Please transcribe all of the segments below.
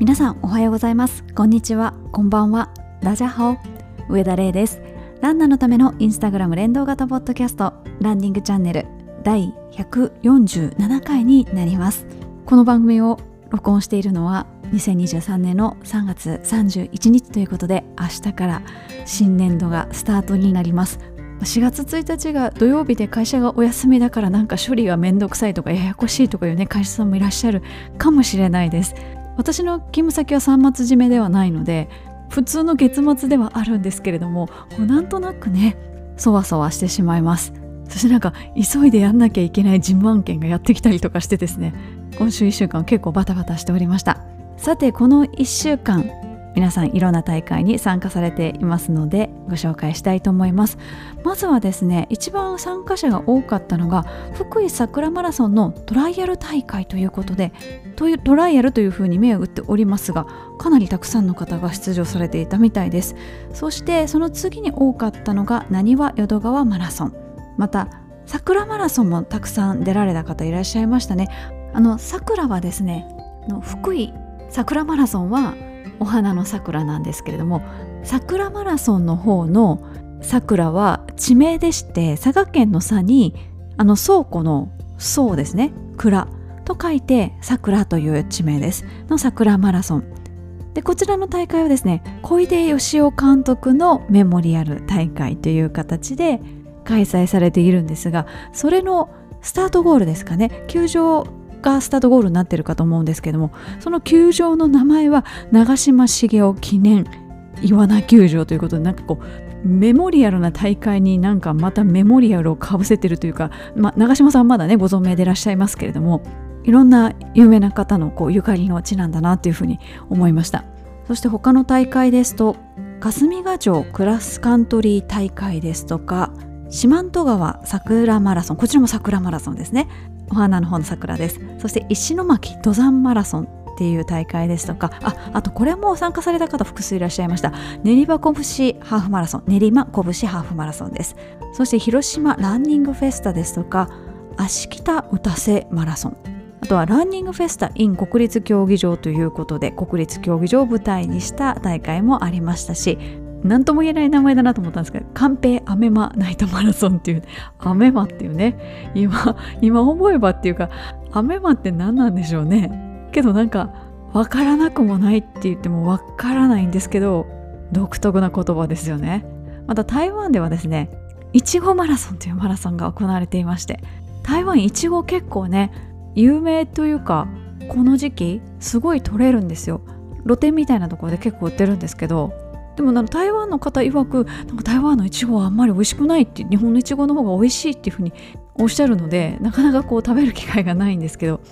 皆さんおはようございます。こんにちは。こんばんは。ダジャハオ。上田玲です。ランナーのためのインスタグラム連動型ポッドキャスト。ランニングチャンネル。第147回になります。この番組を録音しているのは2023年の3月31日ということで明日から新年度がスタートになります。4月1日が土曜日で会社がお休みだからなんか処理がめんどくさいとかややこしいとかいうね会社さんもいらっしゃるかもしれないです。私の勤務先は3末締めではないので普通の月末ではあるんですけれどもこうなんとなくねそわそわしてしまいます。そしてなんか急いでやんなきゃいけない事務案件がやってきたりとかしてですね今週1週間結構バタバタしておりました。さてこの1週間皆さんいろんな大会に参加されていますのでご紹介したいと思います。まずはですね一番参加者が多かったのが福井桜マラソンのトライアル大会ということでトライアルというふうに目を打っておりますがかなりたくさんの方が出場されていたみたいです。そしてその次に多かったのがなにわ淀川マラソン。また桜マラソンもたくさん出られた方いらっしゃいましたね。あの桜はですねの福井桜マラソンはお花の桜なんですけれども桜マラソンの方の桜は地名でして佐賀県の差にあの倉庫の倉ですね蔵と書いて桜という地名です。の桜マラソン。でこちらの大会はですね小出義雄監督のメモリアル大会という形で開催されているんですがそれのスタートゴールですかね球場がスタートゴールになってるかと思うんですけどもその球場の名前は長嶋茂雄記念岩名球場ということでなんかこうメモリアルな大会になんかまたメモリアルをかぶせてるというか、まあ、長嶋さんまだねご存命でいらっしゃいますけれどもいろんな有名な方のこうゆかりの地なんだなというふうに思いました。そして他の大会ですと霞ヶ城クラスカントリー大会ですとか四万十川桜マラソンこちらも桜マラソンですね。お花の方の桜です。そして石巻登山マラソンっていう大会ですとかああとこれも参加された方複数いらっしゃいました。練馬拳ハーフマラソン練馬拳ハーフマラソンです。そして広島ランニングフェスタですとか足北歌瀬マラソン。あとはランニングフェスタ in 国立競技場ということで国立競技場を舞台にした大会もありましたし何とも言えない名前だなと思ったんですけど、カンペアメマナイトマラソンっていう、アメマっていうね、今、今思えばっていうか、アメマって何なんでしょうね。けどなんか、わからなくもないって言ってもわからないんですけど、独特な言葉ですよね。また台湾ではですね、いちごマラソンというマラソンが行われていまして、台湾いちご結構ね、有名というか、この時期すごい取れるんですよ。露店みたいなところで結構売ってるんですけどでも台湾の方曰くなんか台湾のいちごはあんまり美味しくないって日本のいちごの方が美味しいっていうふうにおっしゃるのでなかなかこう食べる機会がないんですけど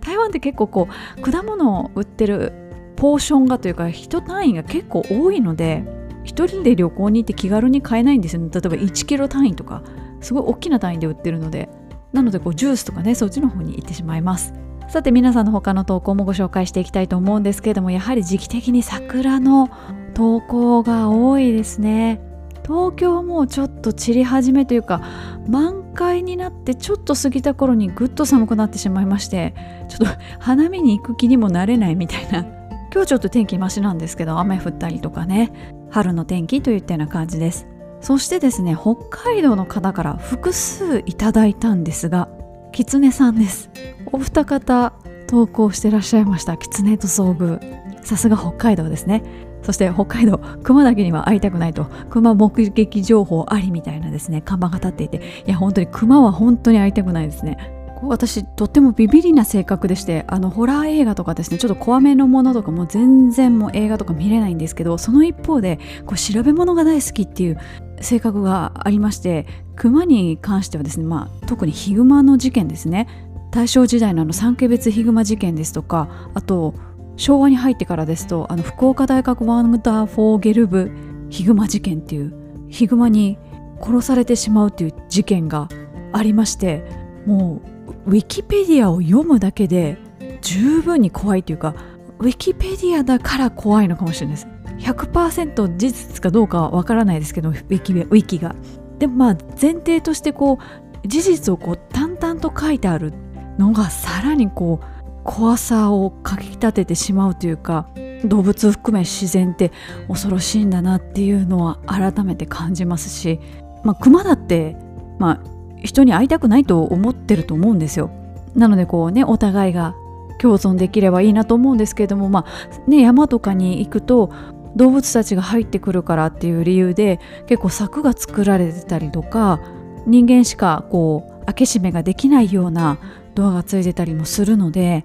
台湾って結構こう果物を売ってるポーションがというか人単位が結構多いので1人で旅行に行って気軽に買えないんですよね。例えば1キロ単位とかすごい大きな単位で売ってるのでなのでこうジュースとかねそっちの方に行ってしまいます。さて皆さんの他の投稿もご紹介していきたいと思うんですけれどもやはり時期的に桜の投稿が多いですね。東京もちょっと散り始めというか満開になってちょっと過ぎた頃にぐっと寒くなってしまいましてちょっと花見に行く気にもなれないみたいな。今日ちょっと天気マシなんですけど雨降ったりとかね。春の天気といったような感じです。そしてですね北海道の方から複数いただいたんですがキツネさんです。お二方投稿してらっしゃいました。キツネと遭遇。さすが北海道ですね。そして北海道熊だけには会いたくないと。熊目撃情報ありみたいなですね。看板が立っていて。いや本当に熊は本当に会いたくないですね。私とってもビビりな性格でしてあのホラー映画とかですねちょっと怖めのものとかも全然もう映画とか見れないんですけどその一方でこう調べ物が大好きっていう性格がありまして熊に関してはですね、まあ、特にヒグマの事件ですね。大正時代のあの三家別ヒグマ事件ですとかあと昭和に入ってからですとあの福岡大学ワンダーフォーゲル部ヒグマ事件っていうヒグマに殺されてしまうっていう事件がありましてもうウィキペディアを読むだけで十分に怖いというかウィキペディアだから怖いのかもしれないです。100%事実かどうかはわからないですけどウィキウィキが。でもまあ前提としてこう事実をこう淡々と書いてあるのがさらにこう怖さをかき立ててしまうというか動物含め自然って恐ろしいんだなっていうのは改めて感じますし、まあ、熊だって、まあ、人に会いたくないと思ってると思うんですよ。なのでこうねお互いが共存できればいいなと思うんですけれども、まあね、山とかに行くと動物たちが入ってくるからっていう理由で結構柵が作られてたりとか人間しかこう開け閉めができないようなドアがついてたりもするので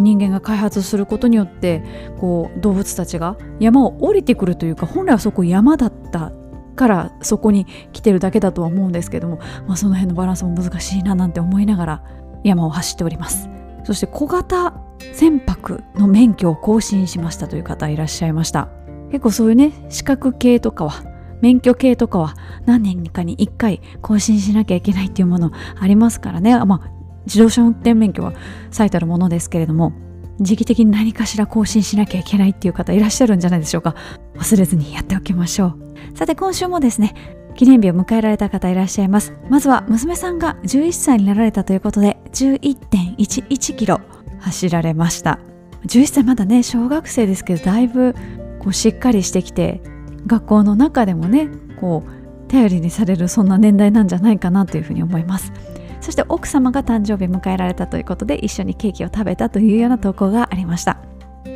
人間が開発することによってこう動物たちが山を降りてくるというか本来はそこ山だったからそこに来てるだけだとは思うんですけども、まあ、その辺のバランスも難しいななんて思いながら山を走っております。そして小型船舶の免許を更新しましたという方いらっしゃいました。結構そういうね資格系とかは免許系とかは何年かに1回更新しなきゃいけないっていうものありますからね。まあ自動車運転免許は最たるものですけれども時期的に何かしら更新しなきゃいけないっていう方いらっしゃるんじゃないでしょうか。忘れずにやっておきましょう。さて今週もですね記念日を迎えられた方いらっしゃいます。まずは娘さんが11歳になられたということで11.11キロ走られました。11歳まだね小学生ですけどだいぶこうしっかりしてきて学校の中でもねこう頼りにされるそんな年代なんじゃないかなというふうに思います。そして奥様が誕生日迎えられたということで一緒にケーキを食べたというような投稿がありました。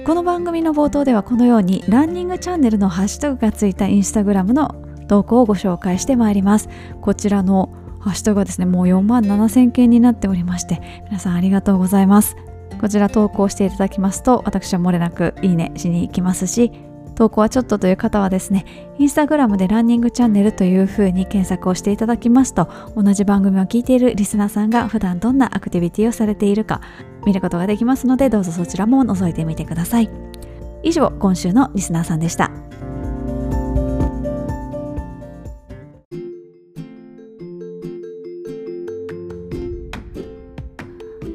この番組の冒頭ではこのようにランニングチャンネルのハッシュタグがついたインスタグラムの投稿をご紹介してまいります。こちらのハッシュタグがですねもう4万7000件になっておりまして皆さんありがとうございます。こちら投稿していただきますと私は漏れなくいいねしに行きますし投稿はちょっとという方はですねインスタグラムでランニングチャンネルというふうに検索をしていただきますと同じ番組を聞いているリスナーさんが普段どんなアクティビティをされているか見ることができますのでどうぞそちらも覗いてみてください。以上今週のリスナーさんでした。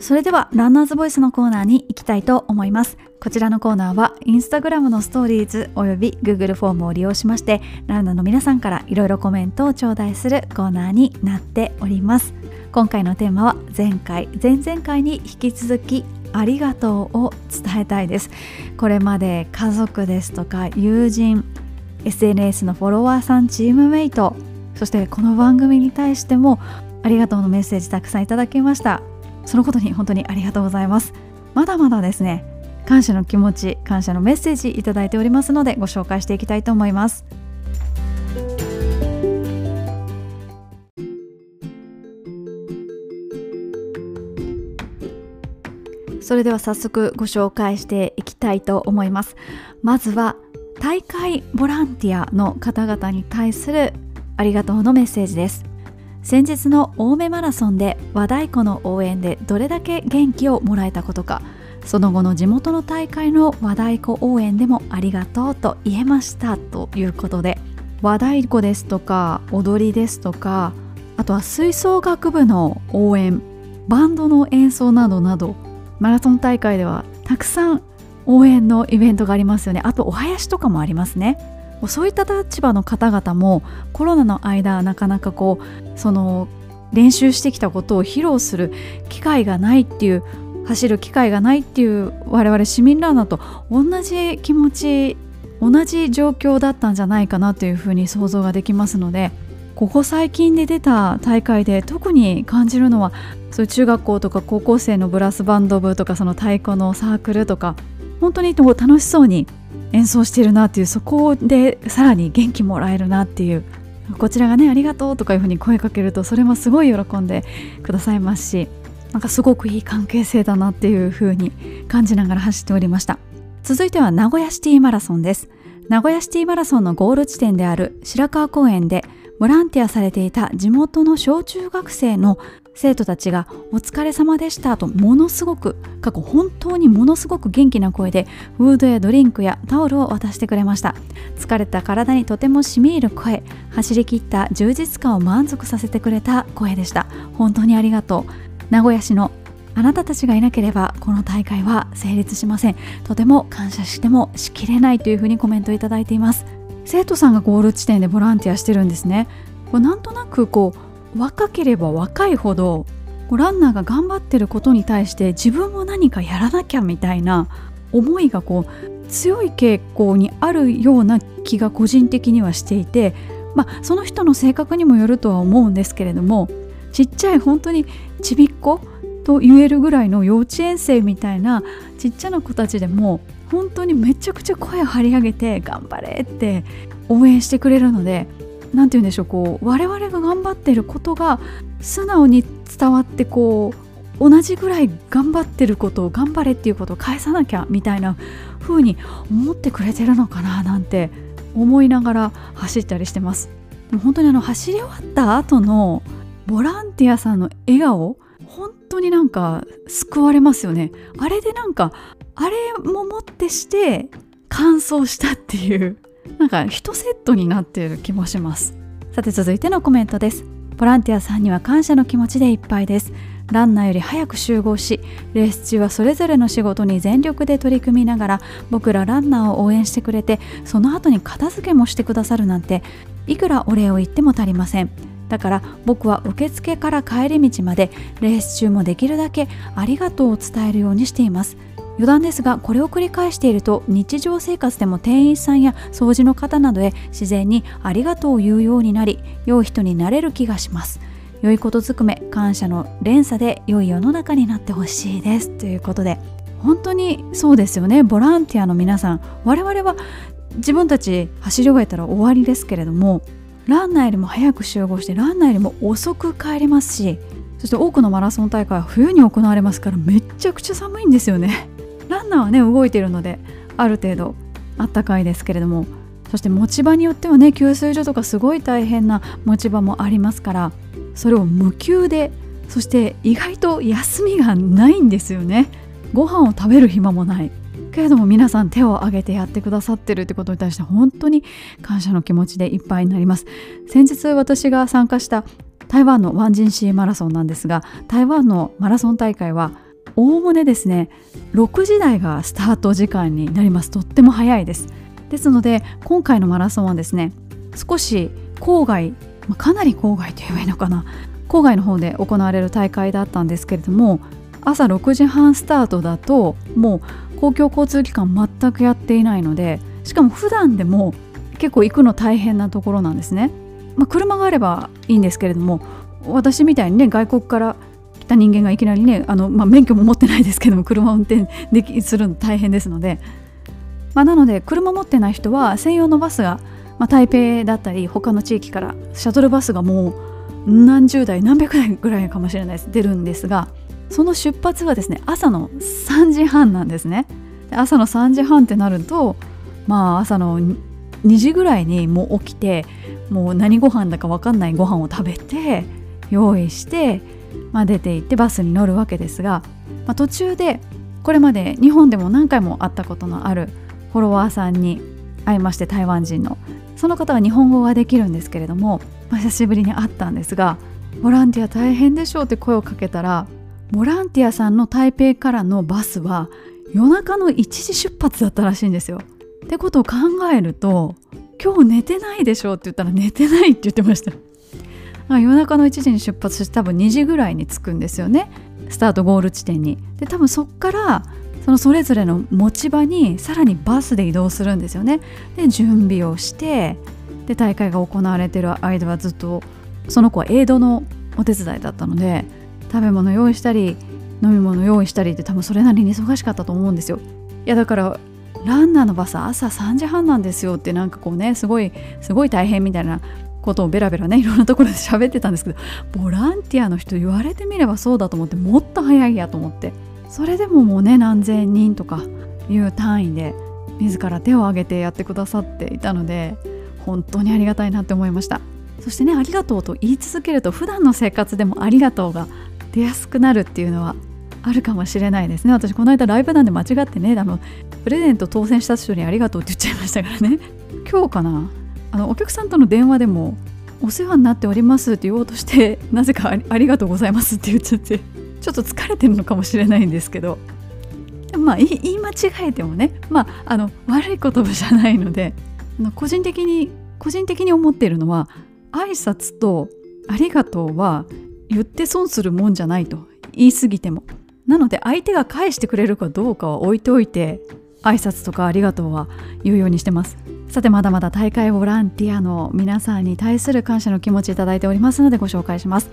それではランナーズボイスのコーナーに行きたいと思います。こちらのコーナーはインスタグラムのストーリーズおよび Google フォームを利用しましてランナーの皆さんからいろいろコメントを頂戴するコーナーになっております。今回のテーマは前回前々回に引き続きありがとうを伝えたいです。これまで家族ですとか友人 SNS のフォロワーさんチームメイトそしてこの番組に対してもありがとうのメッセージたくさんいただきました。そのことに本当にありがとうございます。まだまだですね感謝の気持ち感謝のメッセージいただいておりますのでご紹介していきたいと思います。それでは早速ご紹介していきたいと思います。まずは大会ボランティアの方々に対するありがとうのメッセージです。先日の青梅マラソンで和太鼓の応援でどれだけ元気をもらえたことかその後の地元の大会の和太鼓応援でもありがとうと言えましたということで和太鼓ですとか踊りですとかあとは吹奏楽部の応援バンドの演奏などなどマラソン大会ではたくさん応援のイベントがありますよね。あとお囃子とかもありますね。そういった立場の方々もコロナの間なかなかこうその練習してきたことを披露する機会がないっていう走る機会がないっていう我々市民ランナーと同じ気持ち同じ状況だったんじゃないかなというふうに想像ができますのでここ最近で出た大会で特に感じるのはそういう中学校とか高校生のブラスバンド部とかその太鼓のサークルとか本当に楽しそうに演奏してるなっていうそこでさらに元気もらえるなっていうこちらがねありがとうとかいうふうに声かけるとそれもすごい喜んでくださいますしなんかすごくいい関係性だなっていうふうに感じながら走っておりました。続いては名古屋シティマラソンです。名古屋シティマラソンのゴール地点である白川公園でボランティアされていた地元の小中学生の生徒たちが「お疲れ様でした」とものすごく過去本当にものすごく元気な声でフードやドリンクやタオルを渡してくれました。疲れた体にとてもしみ入る声走り切った充実感を満足させてくれた声でした。本当にありがとう。名古屋市のあなたたちがいなければこの大会は成立しません。とても感謝してもしきれないというふうにコメントいただいています。生徒さんがゴール地点でボランティアしてるんですね。これなんとなくこう若ければ若いほどランナーが頑張ってることに対して自分も何かやらなきゃみたいな思いがこう強い傾向にあるような気が個人的にはしていてまあその人の性格にもよるとは思うんですけれどもちっちゃい本当にちびっ子と言えるぐらいの幼稚園生みたいなちっちゃな子たちでも本当にめちゃくちゃ声を張り上げて頑張れって応援してくれるので何て言うんでしょうこう我々が頑張ってることが素直に伝わってこう同じぐらい頑張ってることを頑張れっていうことを返さなきゃみたいな風に思ってくれてるのかななんて思いながら走ったりしてます。でも本当にあの走り終わった後のボランティアさんの笑顔本当になんか救われますよねあれでなんかあれももってして乾燥したっていうなんか1セットになっている気もします。さて続いてのコメントです。ボランティアさんには感謝の気持ちでいっぱいです。ランナーより早く集合しレース中はそれぞれの仕事に全力で取り組みながら僕らランナーを応援してくれてその後に片付けもしてくださるなんていくらお礼を言っても足りません。だから僕は受付から帰り道までレース中もできるだけありがとうを伝えるようにしています。余談ですがこれを繰り返していると日常生活でも店員さんや掃除の方などへ自然にありがとうを言うようになり良い人になれる気がします。良いことずくめ感謝の連鎖で良い世の中になってほしいです。ということで本当にそうですよね。ボランティアの皆さん我々は自分たち走り終えたら終わりですけれどもランナーよりも早く集合してランナーよりも遅く帰りますしそして多くのマラソン大会は冬に行われますからめっちゃくちゃ寒いんですよね。ランナーはね動いているのである程度あったかいですけれども。そして持ち場によってはね給水所とかすごい大変な持ち場もありますからそれを無給でそして意外と休みがないんですよね。ご飯を食べる暇もない。けれども皆さん手を挙げてやってくださってるってことに対して本当に感謝の気持ちでいっぱいになります。先日私が参加した台湾のワンジンシーマラソンなんですが台湾のマラソン大会はおおむねですね。6時台がスタート時間になります。とっても早いです。ですので今回のマラソンはですね少し郊外かなり郊外と言えばいいのかな。郊外の方で行われる大会だったんですけれども朝6時半スタートだともう公共交通機関全くやっていないのでしかも普段でも結構行くの大変なところなんですね、まあ、車があればいいんですけれども私みたいにね外国から来た人間がいきなりねあの、まあ、免許も持ってないですけども車を運転できするの大変ですので、まあ、なので車持ってない人は専用のバスが、まあ、台北だったり他の地域からシャトルバスがもう何十台何百台ぐらいかもしれないです。出るんですがその出発はですね朝の3時半なんですね。朝の3時半ってなるとまあ朝の2時ぐらいにもう起きてもう何ご飯だか分かんないご飯を食べて用意して、まあ、出て行ってバスに乗るわけですが、まあ、途中でこれまで日本でも何回も会ったことのあるフォロワーさんに会いまして台湾人のその方は日本語ができるんですけれども、まあ、久しぶりに会ったんですがボランティア大変でしょうって声をかけたらボランティアさんの台北からのバスは夜中の1時出発だったらしいんですよ。ってことを考えると今日寝てないでしょって言ったら寝てないって言ってました。夜中の1時に出発して多分2時ぐらいに着くんですよねスタートゴール地点に。で多分そっからそのそれぞれの持ち場にさらにバスで移動するんですよね。で準備をしてで大会が行われてる間はずっとその子はエイドのお手伝いだったので食べ物用意したり飲み物用意したりって多分それなりに忙しかったと思うんですよいやだからランナーのバス朝3時半なんですよってなんかこうねすごいすごい大変みたいなことをベラベラねいろんなところで喋ってたんですけどボランティアの人言われてみればそうだと思ってもっと早いやと思って。それでももうね何千人とかいう単位で自ら手を挙げてやってくださっていたので本当にありがたいなって思いました。そしてねありがとうと言い続けると普段の生活でもありがとうが出やすくなるっていうのはあるかもしれないですね。私この間ライブなんで間違ってねあのプレゼント当選した人にありがとうって言っちゃいましたからね。今日かな？あのお客さんとの電話でもお世話になっておりますって言おうとして なぜかありがとうございますって言っちゃって ちょっと疲れてるのかもしれないんですけどまあ言い間違えてもねまああの悪い言葉じゃないので個人的に個人的に思っているのは挨拶とありがとうは言って損するもんじゃないと言い過ぎてもなので相手が返してくれるかどうかは置いておいて挨拶とかありがとうは言うようにしてます。さてまだまだ大会ボランティアの皆さんに対する感謝の気持ちいただいておりますのでご紹介します。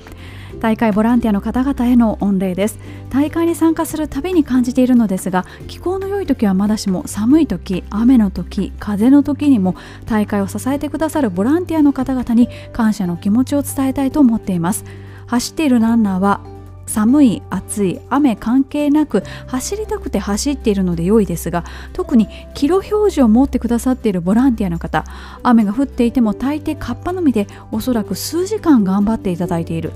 大会ボランティアの方々への御礼です。大会に参加するたびに感じているのですが気候の良い時はまだしも寒い時雨の時風の時にも大会を支えてくださるボランティアの方々に感謝の気持ちを伝えたいと思っています。走っているランナーは寒い暑い雨関係なく走りたくて走っているので良いですが特にキロ表示を持ってくださっているボランティアの方雨が降っていても大抵カッパのみでおそらく数時間頑張っていただいている。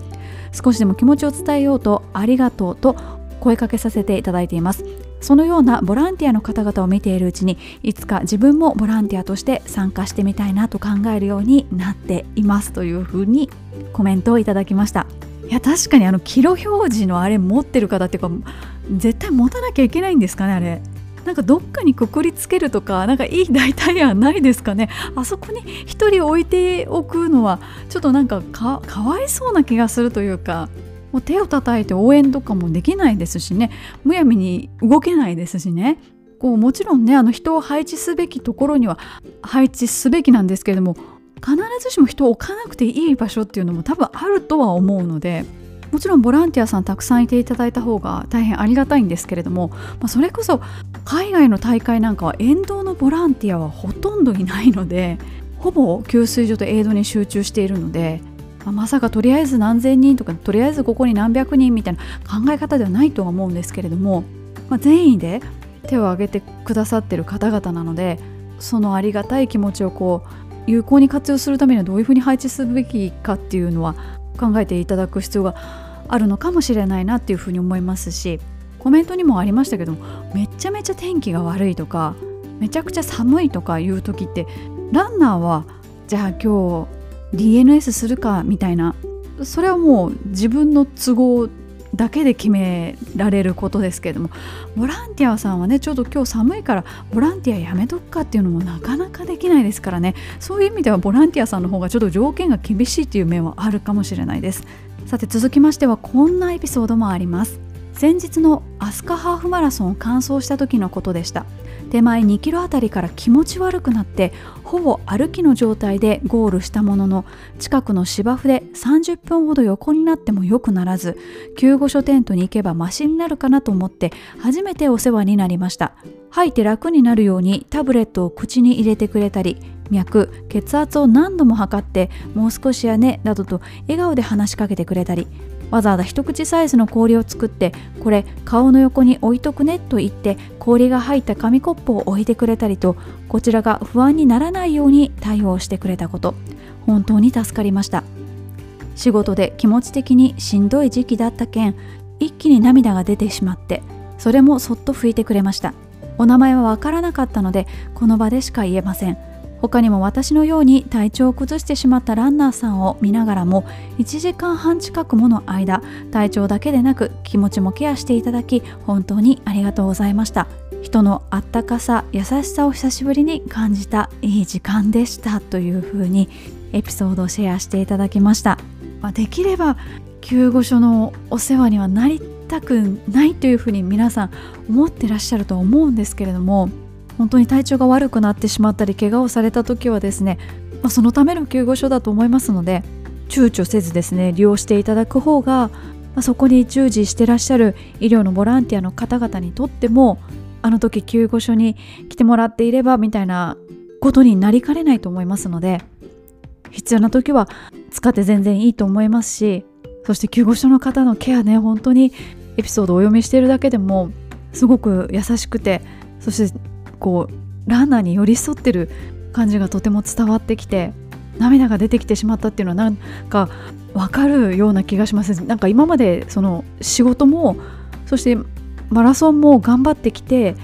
少しでも気持ちを伝えようとありがとうと声かけさせていただいています。そのようなボランティアの方々を見ているうちにいつか自分もボランティアとして参加してみたいなと考えるようになっていますというふうにコメントをいただきました。いや確かにあのキロ表示のあれ持ってる方っていうか絶対持たなきゃいけないんですかねあれ。なんかどっかにくくりつけるとかなんかいい代替案ないですかね。あそこに1人置いておくのはちょっとなんかかかわいそうな気がするというかもう手を叩いて応援とかもできないですしね。むやみに動けないですしね。こうもちろんねあの人を配置すべきところには配置すべきなんですけれども必ずしも人を置かなくていい場所っていうのも多分あるとは思うのでもちろんボランティアさんたくさんいていただいた方が大変ありがたいんですけれども、まあ、それこそ海外の大会なんかは沿道のボランティアはほとんどいないのでほぼ給水所とエイドに集中しているので、まあ、まさかとりあえず何千人とかとりあえずここに何百人みたいな考え方ではないとは思うんですけれども、まあ、善意で手を挙げてくださってる方々なのでそのありがたい気持ちをこう有効に活用するためにはどういうふうに配置すべきかっていうのは考えていただく必要があるのかもしれないなっていうふうに思いますしコメントにもありましたけどめちゃめちゃ天気が悪いとかめちゃくちゃ寒いとかいう時ってランナーはじゃあ今日 DNS するかみたいなそれはもう自分の都合だけで決められることですけれどもボランティアさんはねちょっと今日寒いからボランティアやめとくかっていうのもなかなかできないですからね。そういう意味ではボランティアさんの方がちょっと条件が厳しいっていう面はあるかもしれないです。さて続きましてはこんなエピソードもあります。先日のアスカハーフマラソンを完走した時のことでした。手前2キロあたりから気持ち悪くなってほぼ歩きの状態でゴールしたものの近くの芝生で30分ほど横になっても良くならず救護所テントに行けばマシになるかなと思って初めてお世話になりました。吐いて楽になるようにタブレットを口に入れてくれたり脈血圧を何度も測ってもう少しやねなどと笑顔で話しかけてくれたりわざわざ一口サイズの氷を作ってこれ顔の横に置いとくねと言って氷が入った紙コップを置いてくれたりとこちらが不安にならないように対応してくれたこと。本当に助かりました。仕事で気持ち的にしんどい時期だったけん一気に涙が出てしまってそれもそっと拭いてくれました。お名前はわからなかったのでこの場でしか言えません。他にも私のように体調を崩してしまったランナーさんを見ながらも1時間半近くもの間体調だけでなく気持ちもケアしていただき本当にありがとうございました。人のあったかさ優しさを久しぶりに感じたいい時間でしたというふうにエピソードをシェアしていただきました、まあ、できれば救護所のお世話にはなりたくないというふうに皆さん思ってらっしゃると思うんですけれども本当に体調が悪くなってしまったり怪我をされた時はですね、まあ、そのための救護所だと思いますので躊躇せずですね利用していただく方が、まあ、そこに従事してらっしゃる医療のボランティアの方々にとってもあの時救護所に来てもらっていればみたいなことになりかねないと思いますので必要な時は使って全然いいと思いますしそして救護所の方のケアね本当にエピソードをお読みしているだけでもすごく優しくてそしてこうランナーに寄り添ってる感じがとても伝わってきて涙が出てきてしまったっていうのはなんか分かるような気がしますなんか今までその仕事もそしてマラソンも頑張ってきて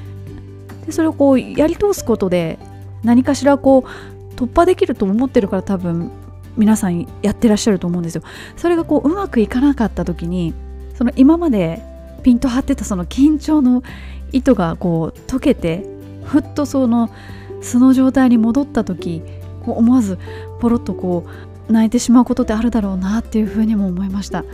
でそれをこうやり通すことで何かしらこう突破できると思ってるから多分皆さんやってらっしゃると思うんですよ。それがこううまくいかなかった時にその今までピンと張ってたその緊張の糸がこう溶けてふっとその素の状態に戻った時こう思わずポロッとこう泣いてしまうことってあるだろうなっていうふうにも思いました。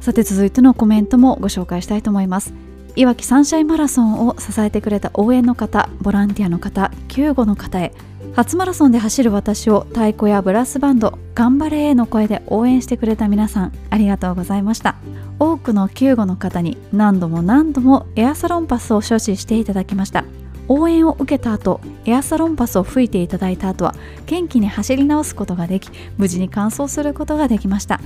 さて続いてのコメントもご紹介したいと思います。いわきサンシャインマラソンを支えてくれた応援の方ボランティアの方救護の方へ。初マラソンで走る私を太鼓やブラスバンド頑張れの声で応援してくれた皆さんありがとうございました。多くの救護の方に何度も何度もエアサロンパスを所持していただきました。応援を受けた後エアサロンパスを吹いていただいた後は元気に走り直すことができ無事に完走することができました。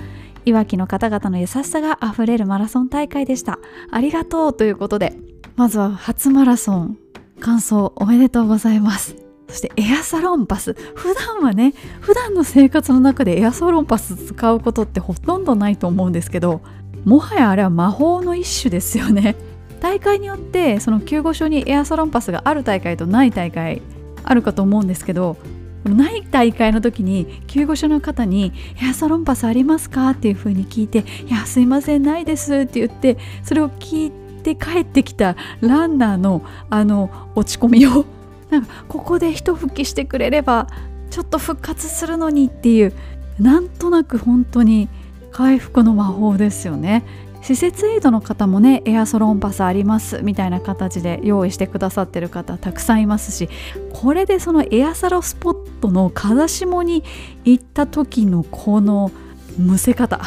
いわきの方々の優しさがあふれるマラソン大会でした。ありがとうということでまずは初マラソン完走おめでとうございます。そしてエアサロンパス。普段はね普段の生活の中でエアサロンパス使うことってほとんどないと思うんですけどもはやあれは魔法の一種ですよね。大会によってその救護所にエアサロンパスがある大会とない大会あるかと思うんですけどない大会の時に救護所の方に「エアサロンパスありますか?」っていう風に聞いて「いやすいませんないです」って言ってそれを聞いて帰ってきたランナーのあの落ち込みを なんかここで一復帰してくれればちょっと復活するのにっていうなんとなく本当に回復の魔法ですよね施設エイドの方もねエアソロンパスありますみたいな形で用意してくださってる方たくさんいますしこれでそのエアサロスポットの風下に行った時のこのむせ方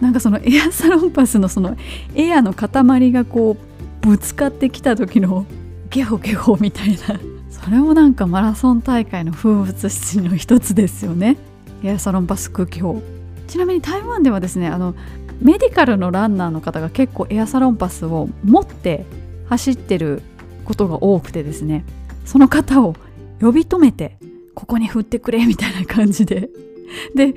なんかそのエアサロンパスのそのエアの塊がこうぶつかってきた時のゲホゲホみたいなそれもなんかマラソン大会の風物詩の一つですよね。エアサロンパス空気砲。ちなみに台湾ではですねあのメディカルのランナーの方が結構エアサロンパスを持って走ってることが多くてですねその方を呼び止めてここに振ってくれみたいな感じで。で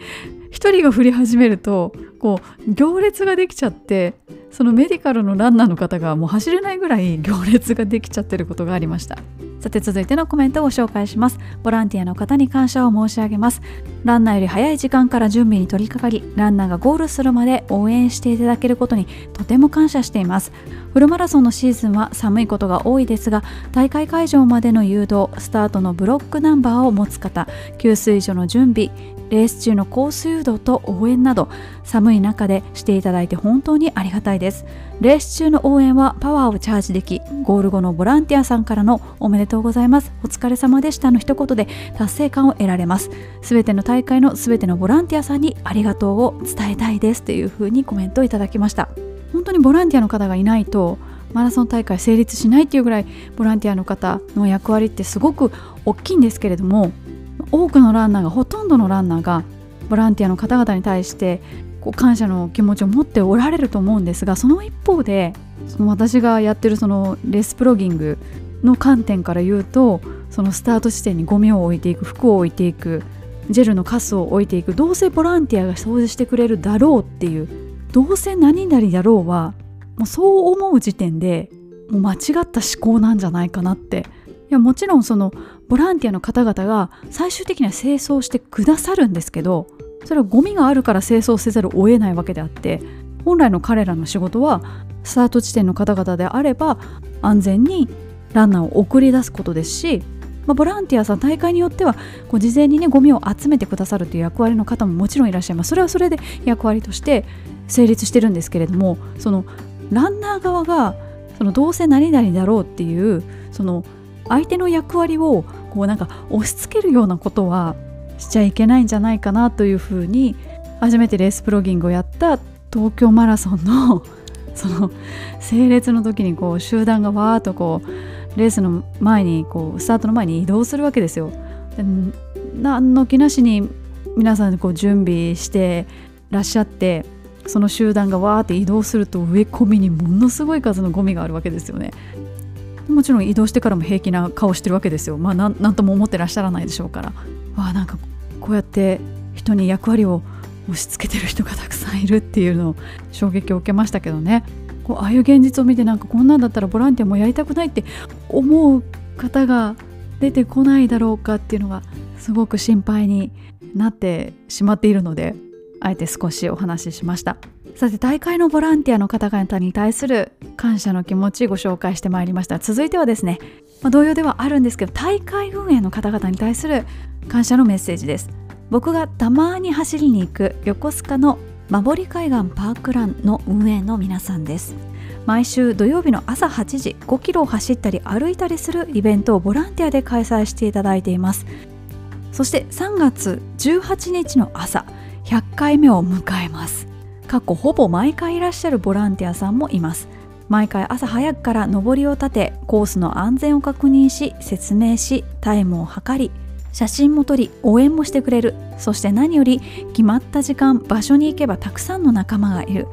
1人が振り始めるとこう行列ができちゃってそのメディカルのランナーの方がもう走れないぐらい行列ができちゃってることがありました。さて続いてのコメントをご紹介します。ボランティアの方に感謝を申し上げます。ランナーより早い時間から準備に取り掛かりランナーがゴールするまで応援していただけることにとても感謝しています。フルマラソンのシーズンは寒いことが多いですが大会会場までの誘導スタートのブロックナンバーを持つ方給水所の準備レース中のコース誘導と応援など寒い中でしていただいて本当にありがたいです。レース中の応援はパワーをチャージできゴール後のボランティアさんからのおめでとうございます。お疲れ様でしたの一言で達成感を得られます。すべての大会のすべてのボランティアさんにありがとうを伝えたいです。というふうにコメントをいただきました。本当にボランティアの方がいないとマラソン大会成立しないっていうぐらいボランティアの方の役割ってすごく大きいんですけれども多くのランナーがほとんどのランナーがボランティアの方々に対してこう感謝の気持ちを持っておられると思うんですがその一方でその私がやってるそのレスプロギングの観点から言うとそのスタート地点にゴミを置いていく服を置いていくジェルのカスを置いていくどうせボランティアが掃除してくれるだろうっていうどうせ何々だろうはもうそう思う時点でもう間違った思考なんじゃないかなって。いやもちろんそのボランティアの方々が最終的には清掃してくださるんですけどそれはゴミがあるから清掃せざるを得ないわけであって本来の彼らの仕事はスタート地点の方々であれば安全にランナーを送り出すことですし、まあ、ボランティアさん大会によってはこう事前にねゴミを集めてくださるという役割の方ももちろんいらっしゃいます。それはそれで役割として成立してるんですけれどもそのランナー側がそのどうせ何々だろうっていうその相手の役割をこうなんか押し付けるようなことはしちゃいけないんじゃないかなというふうに初めてレースプロギングをやった東京マラソンの その整列の時にこう集団がわーっとこうレースの前にこうスタートの前に移動するわけですよ。で何の気なしに皆さんこう準備してらっしゃってその集団がわーって移動すると植え込みにものすごい数のゴミがあるわけですよね。もちろん移動してからも平気な顔してるわけですよ。まあ何とも思ってらっしゃらないでしょうから。わあなんかこうやって人に役割を押し付けてる人がたくさんいるっていうのを衝撃を受けましたけどねこうああいう現実を見てなんかこんなんだったらボランティアもやりたくないって思う方が出てこないだろうかっていうのがすごく心配になってしまっているのであえて少しお話ししましたさて大会のボランティアの方々に対する感謝の気持ちご紹介してまいりました。続いてはですね、まあ、同様ではあるんですけど大会運営の方々に対する感謝のメッセージです。僕がたまに走りに行く横須賀のマボリ海岸パークランの運営の皆さんです。毎週土曜日の朝8時5キロを走ったり歩いたりするイベントをボランティアで開催していただいています。そして3月18日の朝100回目を迎えます。過去ほぼ毎回いらっしゃるボランティアさんもいます。毎回朝早くから上りを立てコースの安全を確認し説明しタイムを測り写真も撮り応援もしてくれる。そして何より決まった時間場所に行けばたくさんの仲間がいる。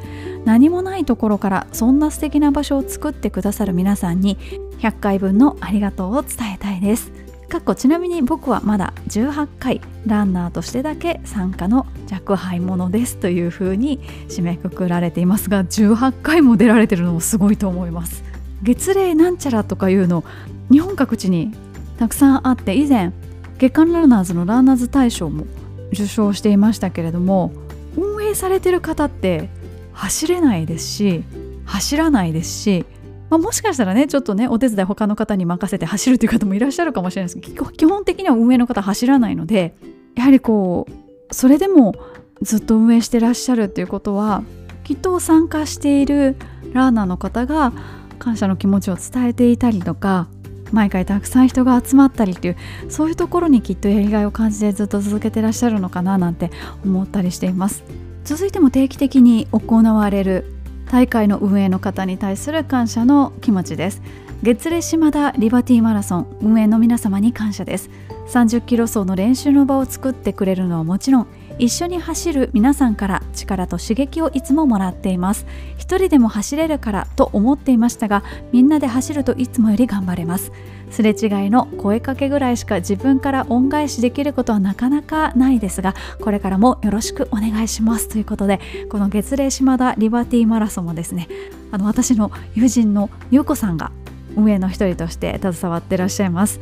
何もないところからそんな素敵な場所を作ってくださる皆さんに100回分のありがとうを伝えたいです。かっこちなみに僕はまだ18回ランナーとしてだけ参加の若輩者ですというふうに締めくくられていますが18回も出られてるのもすごいと思います。月齢なんちゃらとかいうの日本各地にたくさんあって以前月刊ランナーズのランナーズ大賞も受賞していましたけれども運営されてる方って走れないですし走らないですし、まあ、もしかしたらねちょっとねお手伝い他の方に任せて走るという方もいらっしゃるかもしれないです。けど基本的には運営の方走らないのでやはりこうそれでもずっと運営してらっしゃるっていうことはきっと参加しているランナーの方が感謝の気持ちを伝えていたりとか毎回たくさん人が集まったりっていうそういうところにきっとやりがいを感じてずっと続けてらっしゃるのかななんて思ったりしています。続いても定期的に行われる大会の運営の方に対する感謝の気持ちです。月齢島田リバティマラソン運営の皆様に感謝です。30キロ走の練習の場を作ってくれるのはもちろん一緒に走る皆さんから力と刺激をいつももらっています。一人でも走れるからと思っていましたがみんなで走るといつもより頑張れます。すれ違いの声かけぐらいしか自分から恩返しできることはなかなかないですがこれからもよろしくお願いします。ということでこの月齢島田リバティマラソンもですねあの私の友人の優子さんが運営の一人として携わってらっしゃいます。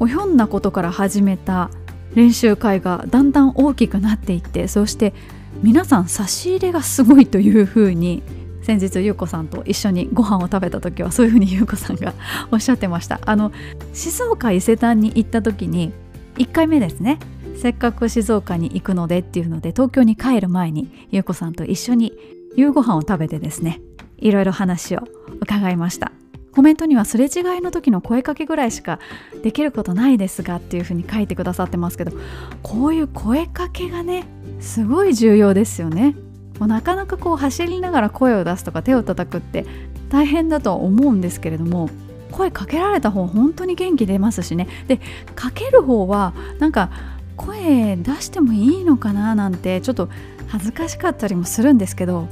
おひょんなことから始めた練習会がだんだん大きくなっていってそして皆さん差し入れがすごいというふうに先日優子さんと一緒にご飯を食べた時はそういうふうに優子さんがおっしゃってました。あの静岡伊勢丹に行った時に1回目ですねせっかく静岡に行くのでっていうので東京に帰る前に優子さんと一緒に夕ご飯を食べてですねいろいろ話を伺いました。コメントにはすれ違いの時の声かけぐらいしかできることないですがっていう風に書いてくださってますけどこういう声かけがねすごい重要ですよね。もうなかなかこう走りながら声を出すとか手を叩くって大変だとは思うんですけれども声かけられた方本当に元気出ますしね。でかける方はなんか声出してもいいのかななんてちょっと恥ずかしかったりもするんですけど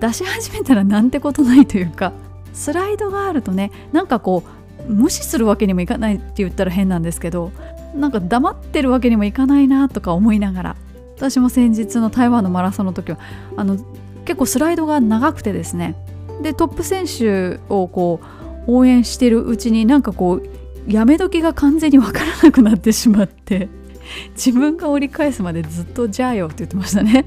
出し始めたらなんてことないというか。スライドがあるとねなんかこう無視するわけにもいかないって言ったら変なんですけどなんか黙ってるわけにもいかないなとか思いながら私も先日の台湾のマラソンの時はあの結構スライドが長くてですね。でトップ選手をこう応援してるうちになんかこうやめ時が完全にわからなくなってしまって自分が折り返すまでずっと「じゃあよ」って言ってましたね。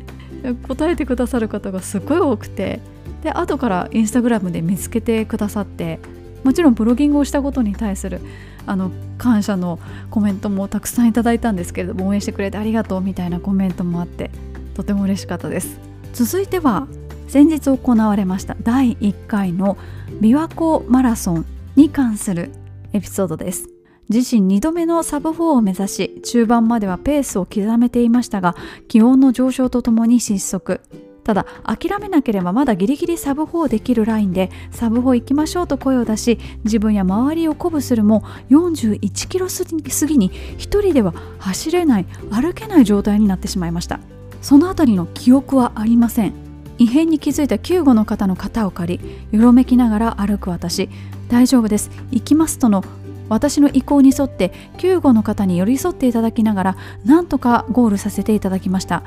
答えてくださる方がすごい多くてで後からインスタグラムで見つけてくださってもちろんブロギングをしたことに対するあの感謝のコメントもたくさんいただいたんですけれども応援してくれてありがとうみたいなコメントもあってとても嬉しかったです。続いては先日行われました第1回の琵琶湖マラソンに関するエピソードです。自身2度目のサブ4を目指し中盤まではペースを刻めていましたが気温の上昇とともに失速。ただ諦めなければまだギリギリサブ4できるラインでサブ4行きましょうと声を出し自分や周りを鼓舞するも41キロ過ぎに1人では走れない歩けない状態になってしまいました。その辺りの記憶はありません。異変に気づいた救護の方の肩を借りよろめきながら歩く私。大丈夫です。行きますとの私の意向に沿って救護の方に寄り添っていただきながらなんとかゴールさせていただきました。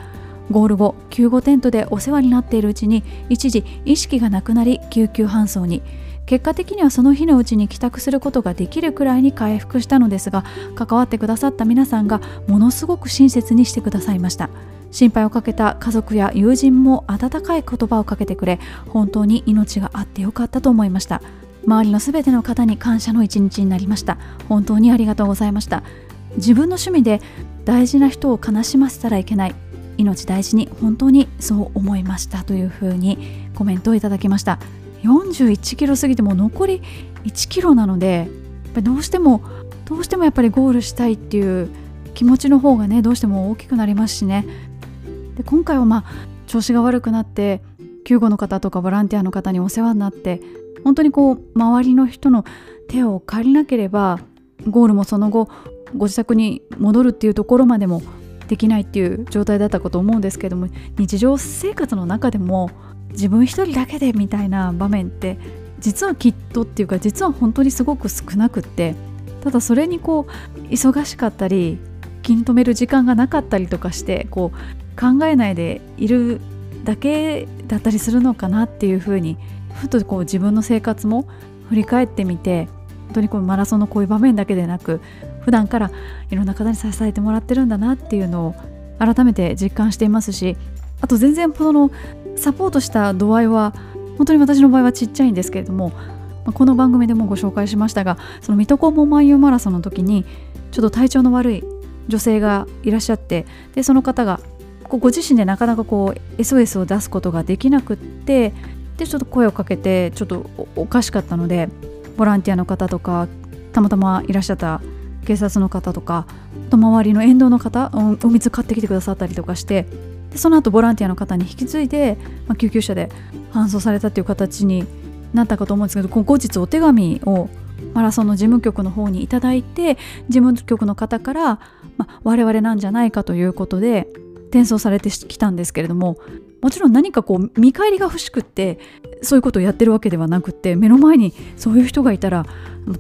ゴール後救護テントでお世話になっているうちに一時意識がなくなり救急搬送に結果的にはその日のうちに帰宅することができるくらいに回復したのですが関わってくださった皆さんがものすごく親切にしてくださいました。心配をかけた家族や友人も温かい言葉をかけてくれ本当に命があってよかったと思いました。周りのすべての方に感謝の一日になりました。本当にありがとうございました。自分の趣味で大事な人を悲しませたらいけない。命大事に本当にそう思いましたというふうにコメントをいただきました。41キロ過ぎても残り1キロなのでどうしてもどうしてもやっぱりゴールしたいっていう気持ちの方がねどうしても大きくなりますしね。で今回はまあ調子が悪くなって救護の方とかボランティアの方にお世話になって本当にこう周りの人の手を借りなければゴールもその後ご自宅に戻るっていうところまでもできないっていう状態だったかと思うんですけども日常生活の中でも自分一人だけでみたいな場面って実はきっとっていうか実は本当にすごく少なくってただそれにこう忙しかったり気に留める時間がなかったりとかしてこう考えないでいるだけだったりするのかなっていうふうにふとこう自分の生活も振り返ってみて本当にこうマラソンのこういう場面だけでなく普段からいろんな方に支えてもらってるんだなっていうのを改めて実感していますしあと全然そのサポートした度合いは本当に私の場合はちっちゃいんですけれどもこの番組でもご紹介しましたがその水戸黄門万葉マラソンの時にちょっと体調の悪い女性がいらっしゃってでその方がご自身でなかなかこう SOS を出すことができなくってでちょっと声をかけてちょっとおかしかったのでボランティアの方とかたまたまいらっしゃった警察の方とかと周りの沿道の方お水買ってきてくださったりとかしてでその後ボランティアの方に引き継いで、まあ、救急車で搬送されたっていう形になったかと思うんですけど後日お手紙をマラソンの事務局の方にいただいて事務局の方から、まあ、我々なんじゃないかということで転送されてきたんですけれどももちろん何かこう見返りが欲しくってそういうことをやってるわけではなくって目の前にそういう人がいたら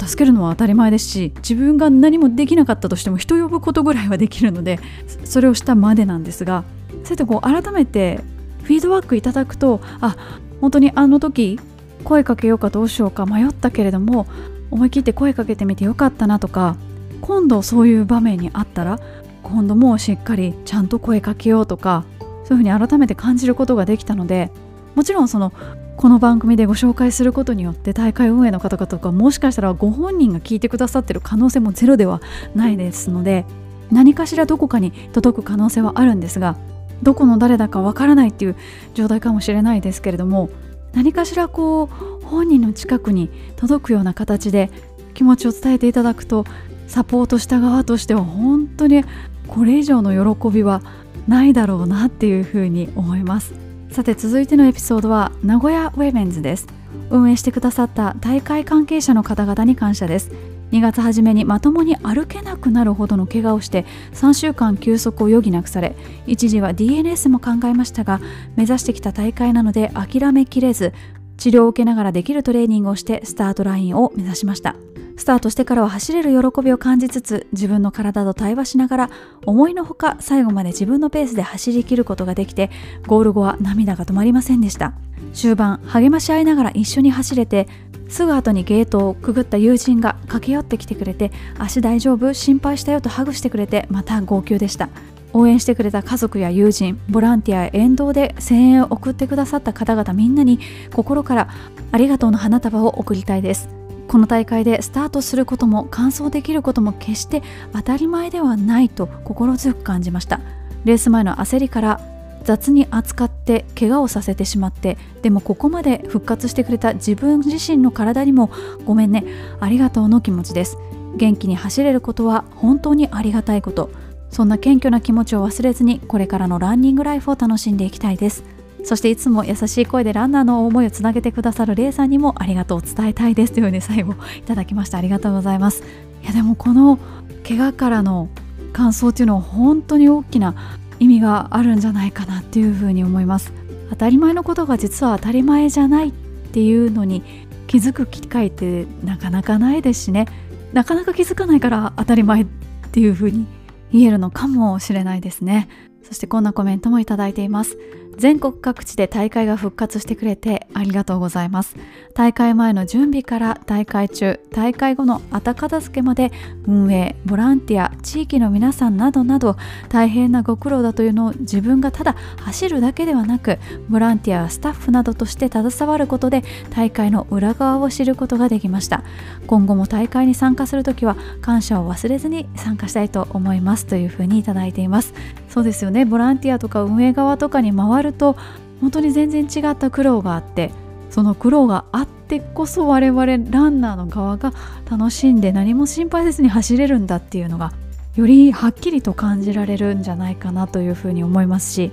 助けるのは当たり前ですし自分が何もできなかったとしても人呼ぶことぐらいはできるので それをしたまでなんですがそうやって改めてフィードバックいただくとあ本当にあの時声かけようかどうしようか迷ったけれども思い切って声かけてみてよかったなとか今度そういう場面にあったら今度もしっかりちゃんと声かけようとかそういうふうに改めて感じることができたのでもちろんそのこの番組でご紹介することによって大会運営の方々とかもしかしたらご本人が聞いてくださってる可能性もゼロではないですので何かしらどこかに届く可能性はあるんですがどこの誰だかわからないっていう状態かもしれないですけれども何かしらこう本人の近くに届くような形で気持ちを伝えていただくとサポートした側としては本当にこれ以上の喜びはないだろうなっていうふうに思います。さて続いてのエピソードは名古屋ウェメンズです。運営してくださった大会関係者の方々に感謝です。2月初めにまともに歩けなくなるほどの怪我をして3週間休息を余儀なくされ一時は DNS も考えましたが目指してきた大会なので諦めきれず治療を受けながらできるトレーニングをしてスタートラインを目指しました。スタートしてからは走れる喜びを感じつつ自分の体と対話しながら思いのほか最後まで自分のペースで走りきることができてゴール後は涙が止まりませんでした。終盤励まし合いながら一緒に走れてすぐ後にゲートをくぐった友人が駆け寄ってきてくれて足大丈夫？心配したよとハグしてくれてまた号泣でした。応援してくれた家族や友人ボランティアや沿道で声援を送ってくださった方々みんなに心からありがとうの花束を贈りたいです。この大会でスタートすることも完走できることも決して当たり前ではないと心強く感じました。レース前の焦りから雑に扱って怪我をさせてしまってでもここまで復活してくれた自分自身の体にもごめんねありがとうの気持ちです。元気に走れることは本当にありがたいこと。そんな謙虚な気持ちを忘れずにこれからのランニングライフを楽しんでいきたいです。そしていつも優しい声でランナーの思いをつなげてくださるレイさんにもありがとうを伝えたいですというふうに最後いただきました。ありがとうございます。いやでもこの怪我からの感想っていうのは本当に大きな意味があるんじゃないかなっていうふうに思います。当たり前のことが実は当たり前じゃないっていうのに気づく機会ってなかなかないですしね。なかなか気づかないから当たり前っていうふうに言えるのかもしれないですね。そしてこんなコメントもいただいています。全国各地で大会が復活してくれてありがとうございます。大会前の準備から大会中大会後の後片付けまで運営ボランティア地域の皆さんなどなど大変なご苦労だというのを自分がただ走るだけではなくボランティアスタッフなどとして携わることで大会の裏側を知ることができました。今後も大会に参加するときは感謝を忘れずに参加したいと思いますというふうにいただいています。そうですよね。ボランティアとか運営側とかに回ると本当に全然違った苦労があってその苦労があってこそ我々ランナーの側が楽しんで何も心配せずに走れるんだっていうのがよりはっきりと感じられるんじゃないかなというふうに思いますし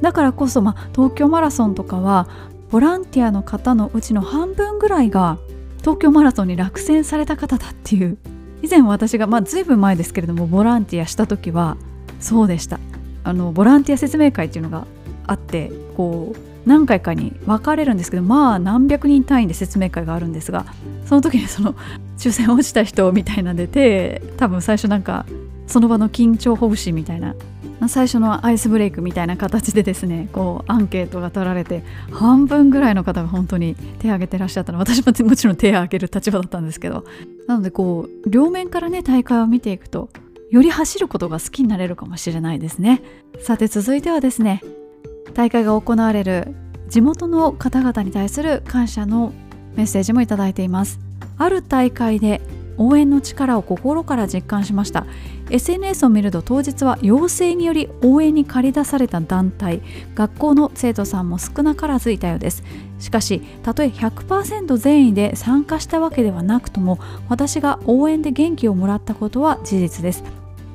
だからこそ、まあ、東京マラソンとかはボランティアの方のうちの半分ぐらいが東京マラソンに落選された方だっていう以前私が、まあ、随分前ですけれどもボランティアした時はそうでした。あのボランティア説明会っていうのがあってこう何回かに分かれるんですけどまあ何百人単位で説明会があるんですがその時にその抽選落ちた人みたいなんで手多分最初なんかその場の緊張ほぐしみたいな最初のアイスブレイクみたいな形でですねこうアンケートが取られて半分ぐらいの方が本当に手を挙げてらっしゃったの。私ももちろん手を挙げる立場だったんですけど。なのでこう両面からね大会を見ていくとより走ることが好きになれるかもしれないですね。さて続いてはですね大会が行われる地元の方々に対する感謝のメッセージもいただいています。ある大会で応援の力を心から実感しました。SNS を見ると当日は要請により応援に駆り出された団体。学校の生徒さんも少なからずいたようです。しかしたとえ100%全員で参加したわけではなくとも私が応援で元気をもらったことは事実です。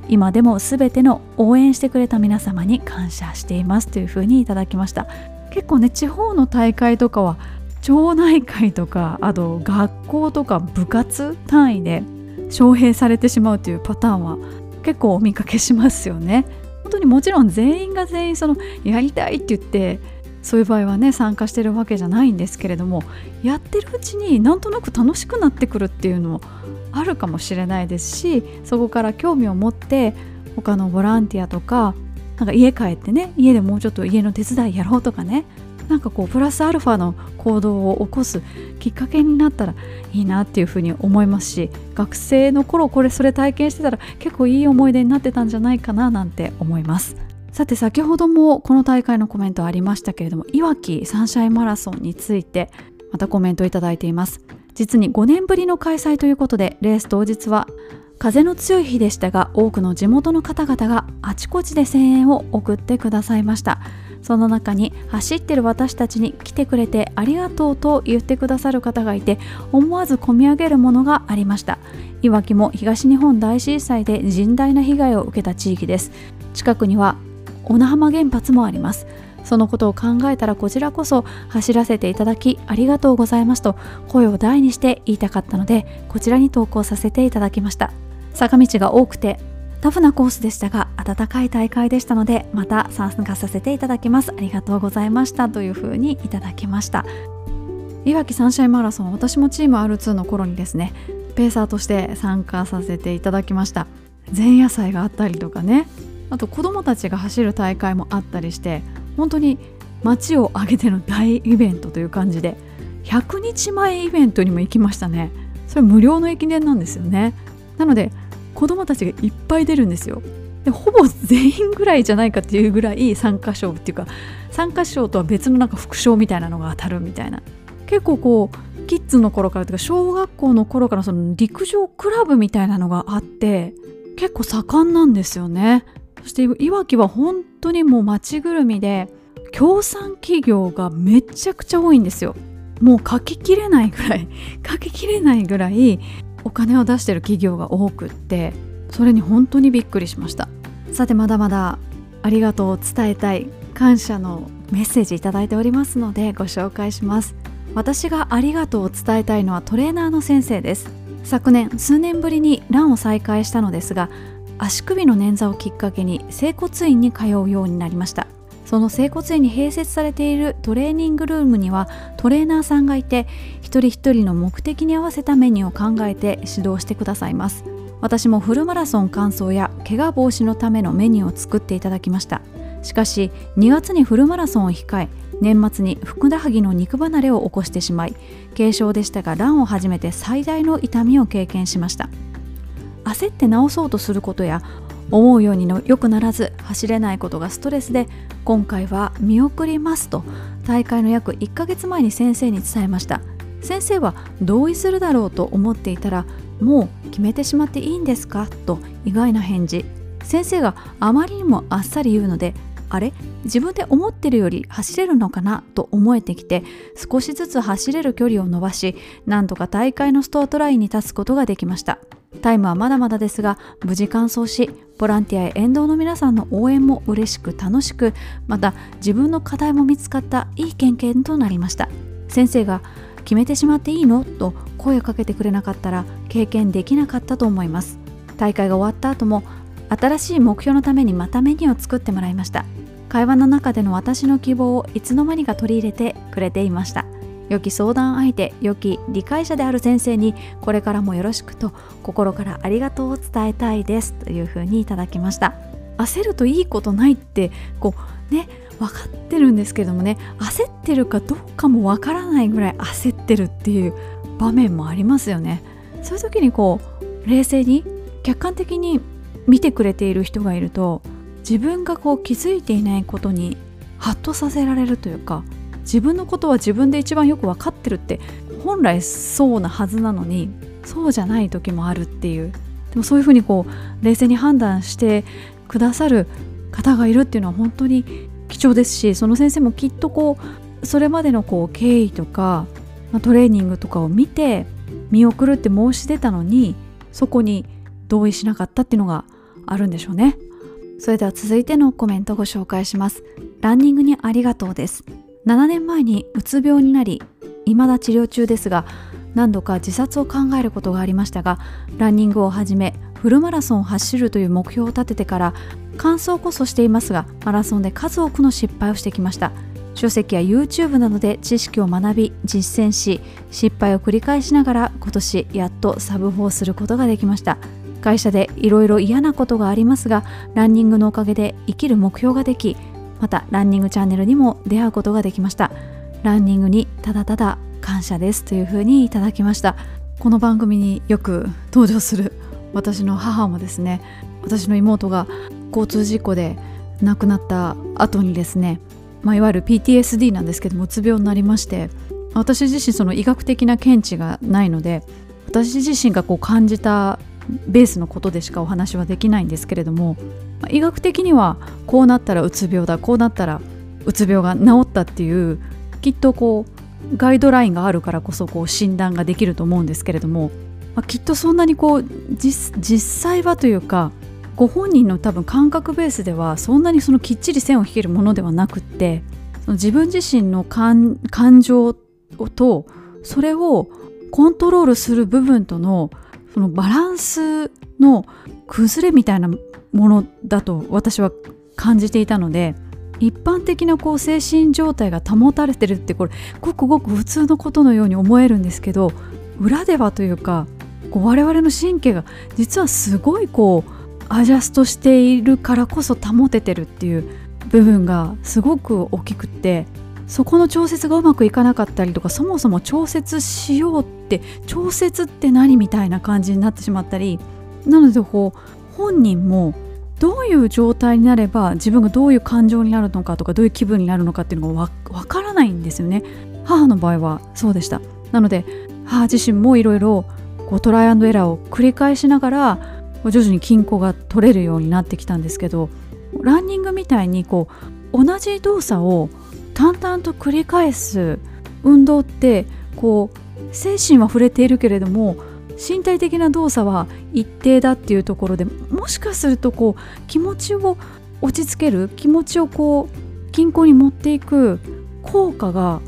今でも全ての応援してくれた皆様に感謝していますというふうにいただきました。結構ね地方の大会とかは町内会とかあと学校とか部活単位で招聘されてしまうというパターンは結構お見かけしますよね。本当にもちろん全員が全員そのやりたいって言ってそういう場合はね参加してるわけじゃないんですけれどもやってるうちになんとなく楽しくなってくるっていうのもあるかもしれないですしそこから興味を持って他のボランティアとかなんか家帰ってね家でもうちょっと家の手伝いやろうとかねなんかこうプラスアルファの行動を起こすきっかけになったらいいなっていうふうに思いますし学生の頃これそれ体験してたら結構いい思い出になってたんじゃないかななんて思います。さて先ほどもこの大会のコメントありましたけれどもいわきサンシャインマラソンについてまたコメントいただいています。実に5年ぶりの開催ということでレース当日は風の強い日でしたが多くの地元の方々があちこちで声援を送ってくださいました。その中に走ってる私たちに来てくれてありがとうと言ってくださる方がいて思わず込み上げるものがありました。いわきも東日本大震災で甚大な被害を受けた地域です。近くには小名浜原発もあります。そのことを考えたらこちらこそ走らせていただきありがとうございますと声を大にして言いたかったのでこちらに投稿させていただきました。坂道が多くてタフなコースでしたが温かい大会でしたのでまた参加させていただきます。ありがとうございました。というふうにいただきました。いわきサンシャインマラソン私もチーム R2 の頃にですねペーサーとして参加させていただきました。前夜祭があったりとかね。あと子どもたちが走る大会もあったりして本当に街を挙げての大イベントという感じで100日前イベントにも行きましたね。それ無料の駅伝なんですよね。なので子供たちがいっぱい出るんですよ。でほぼ全員ぐらいじゃないかっていうぐらい参加賞っていうか参加賞とは別のなんか副賞みたいなのが当たるみたいな。結構こうキッズの頃からというか小学校の頃からその陸上クラブみたいなのがあって結構盛んなんですよね。そしていわきは本当にもう町ぐるみで協賛企業がめちゃくちゃ多いんですよ。もう書ききれないぐらい 書ききれないぐらいお金を出してる企業が多くってそれに本当にびっくりしました。さてまだまだありがとうを伝えたい感謝のメッセージいただいておりますのでご紹介します。私がありがとうを伝えたいのはトレーナーの先生です。昨年数年ぶりにランを再開したのですが足首の捻挫をきっかけに整骨院に通うようになりました。その整骨院に併設されているトレーニングルームにはトレーナーさんがいて一人一人の目的に合わせたメニューを考えて指導してくださいます。私もフルマラソン完走や怪我防止のためのメニューを作っていただきました。しかし2月にフルマラソンを控え年末にふくらはぎの肉離れを起こしてしまい軽症でしたがランを始めて最大の痛みを経験しました。焦って治そうとすることや思うようにの良くならず走れないことがストレスで今回は見送りますと大会の約1ヶ月前に先生に伝えました。先生は同意するだろうと思っていたらもう決めてしまっていいんですか？と意外な返事。先生があまりにもあっさり言うのであれ？自分で思ってるより走れるのかなと思えてきて少しずつ走れる距離を伸ばしなんとか大会のスタートラインに立つことができました。タイムはまだまだですが無事完走しボランティアや沿道の皆さんの応援も嬉しく楽しくまた自分の課題も見つかったいい経験となりました。先生が決めてしまっていいの？と声をかけてくれなかったら経験できなかったと思います。大会が終わった後も新しい目標のためにまたメニューを作ってもらいました。会話の中での私の希望をいつの間にか取り入れてくれていました。良き相談相手良き理解者である先生にこれからもよろしくと心からありがとうを伝えたいです。というふうにいただきました。焦るといいことないってこうね分かってるんですけどもね焦ってるかどうかも分からないぐらい焦ってるっていう場面もありますよね。そういう時にこう冷静に客観的に見てくれている人がいると自分がこう気づいていないことにハッとさせられるというか自分のことは自分で一番よく分かってるって本来そうなはずなのにそうじゃない時もあるっていう。でもそういうふうにこう冷静に判断してくださる方がいるっていうのは本当に貴重ですしその先生もきっとこうそれまでのこう経緯とか、まあ、トレーニングとかを見て見送るって申し出たのにそこに同意しなかったっていうのがあるんでしょうね。それでは続いてのコメントご紹介します。ランニングにありがとうです。7年前にうつ病になり未だ治療中ですが何度か自殺を考えることがありましたがランニングを始めフルマラソンを走るという目標を立ててから完走こそしていますがマラソンで数多くの失敗をしてきました。書籍や YouTube などで知識を学び実践し失敗を繰り返しながら今年やっとサブ4することができました。会社でいろいろ嫌なことがありますがランニングのおかげで生きる目標ができまたランニングチャンネルにも出会うことができました。ランニングにただただ感謝です。というふうにいただきました。この番組によく登場する私の母もですね私の妹が交通事故で亡くなった後にですね、まあ、いわゆる PTSD なんですけどもうつ病になりまして私自身その医学的な見地がないので私自身がこう感じたベースのことでしかお話はできないんですけれども医学的にはこうなったらうつ病だこうなったらうつ病が治ったっていうきっとこうガイドラインがあるからこそこう診断ができると思うんですけれども、まあ、きっとそんなにこう実際はというかご本人の多分感覚ベースではそんなにそのきっちり線を引けるものではなくってその自分自身の感情とそれをコントロールする部分とのそのバランスの崩れみたいなものだと私は感じていたので一般的なこう精神状態が保たれてるってこれごくごく普通のことのように思えるんですけど裏ではというかこう我々の神経が実はすごいこうアジャストしているからこそ保ててるっていう部分がすごく大きくってそこの調節がうまくいかなかったりとかそもそも調節しようって調節って何みたいな感じになってしまったりなのでこう本人もどういう状態になれば自分がどういう感情になるのかとかどういう気分になるのかっていうのがわからないんですよね。母の場合はそうでした。なので母自身もいろいろトライアンドエラーを繰り返しながら徐々に均衡が取れるようになってきたんですけどランニングみたいにこう同じ動作を淡々と繰り返す運動ってこう精神は触れているけれども身体的な動作は一定だっていうところでもしかするとこう気持ちを落ち着ける気持ちをこう均衡に持っていく効果が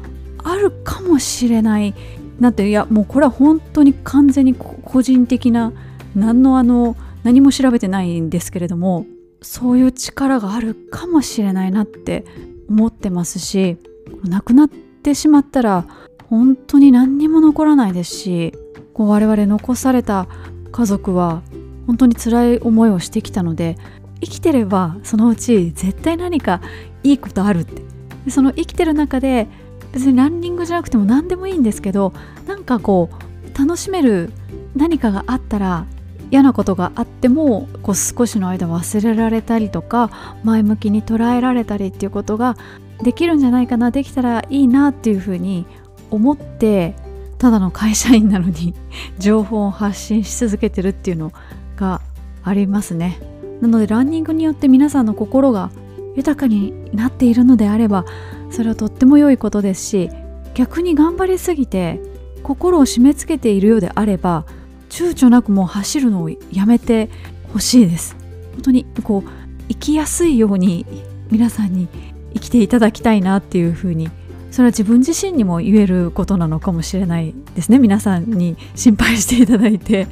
あるかもしれないなっていやもうこれは本当に完全に個人的な何のあの何も調べてないんですけれどもそういう力があるかもしれないなって思ってますし亡くなってしまったら本当に何にも残らないですしこう我々残された家族は本当に辛い思いをしてきたので生きてればそのうち絶対何かいいことあるって。でその生きてる中で別にランニングじゃなくても何でもいいんですけどなんかこう楽しめる何かがあったら嫌なことがあってもこう少しの間忘れられたりとか前向きに捉えられたりっていうことができるんじゃないかなできたらいいなっていうふうに思ってただの会社員なのに 情報を発信し続けてるっていうのがありますね。なのでランニングによって皆さんの心が豊かになっているのであればそれはとっても良いことですし逆に頑張りすぎて心を締め付けているようであれば躊躇なくもう走るのをやめてほしいです。本当にこう生きやすいように皆さんに生きていただきたいなっていうふうにそれは自分自身にも言えることなのかもしれないですね。皆さんに心配していただいて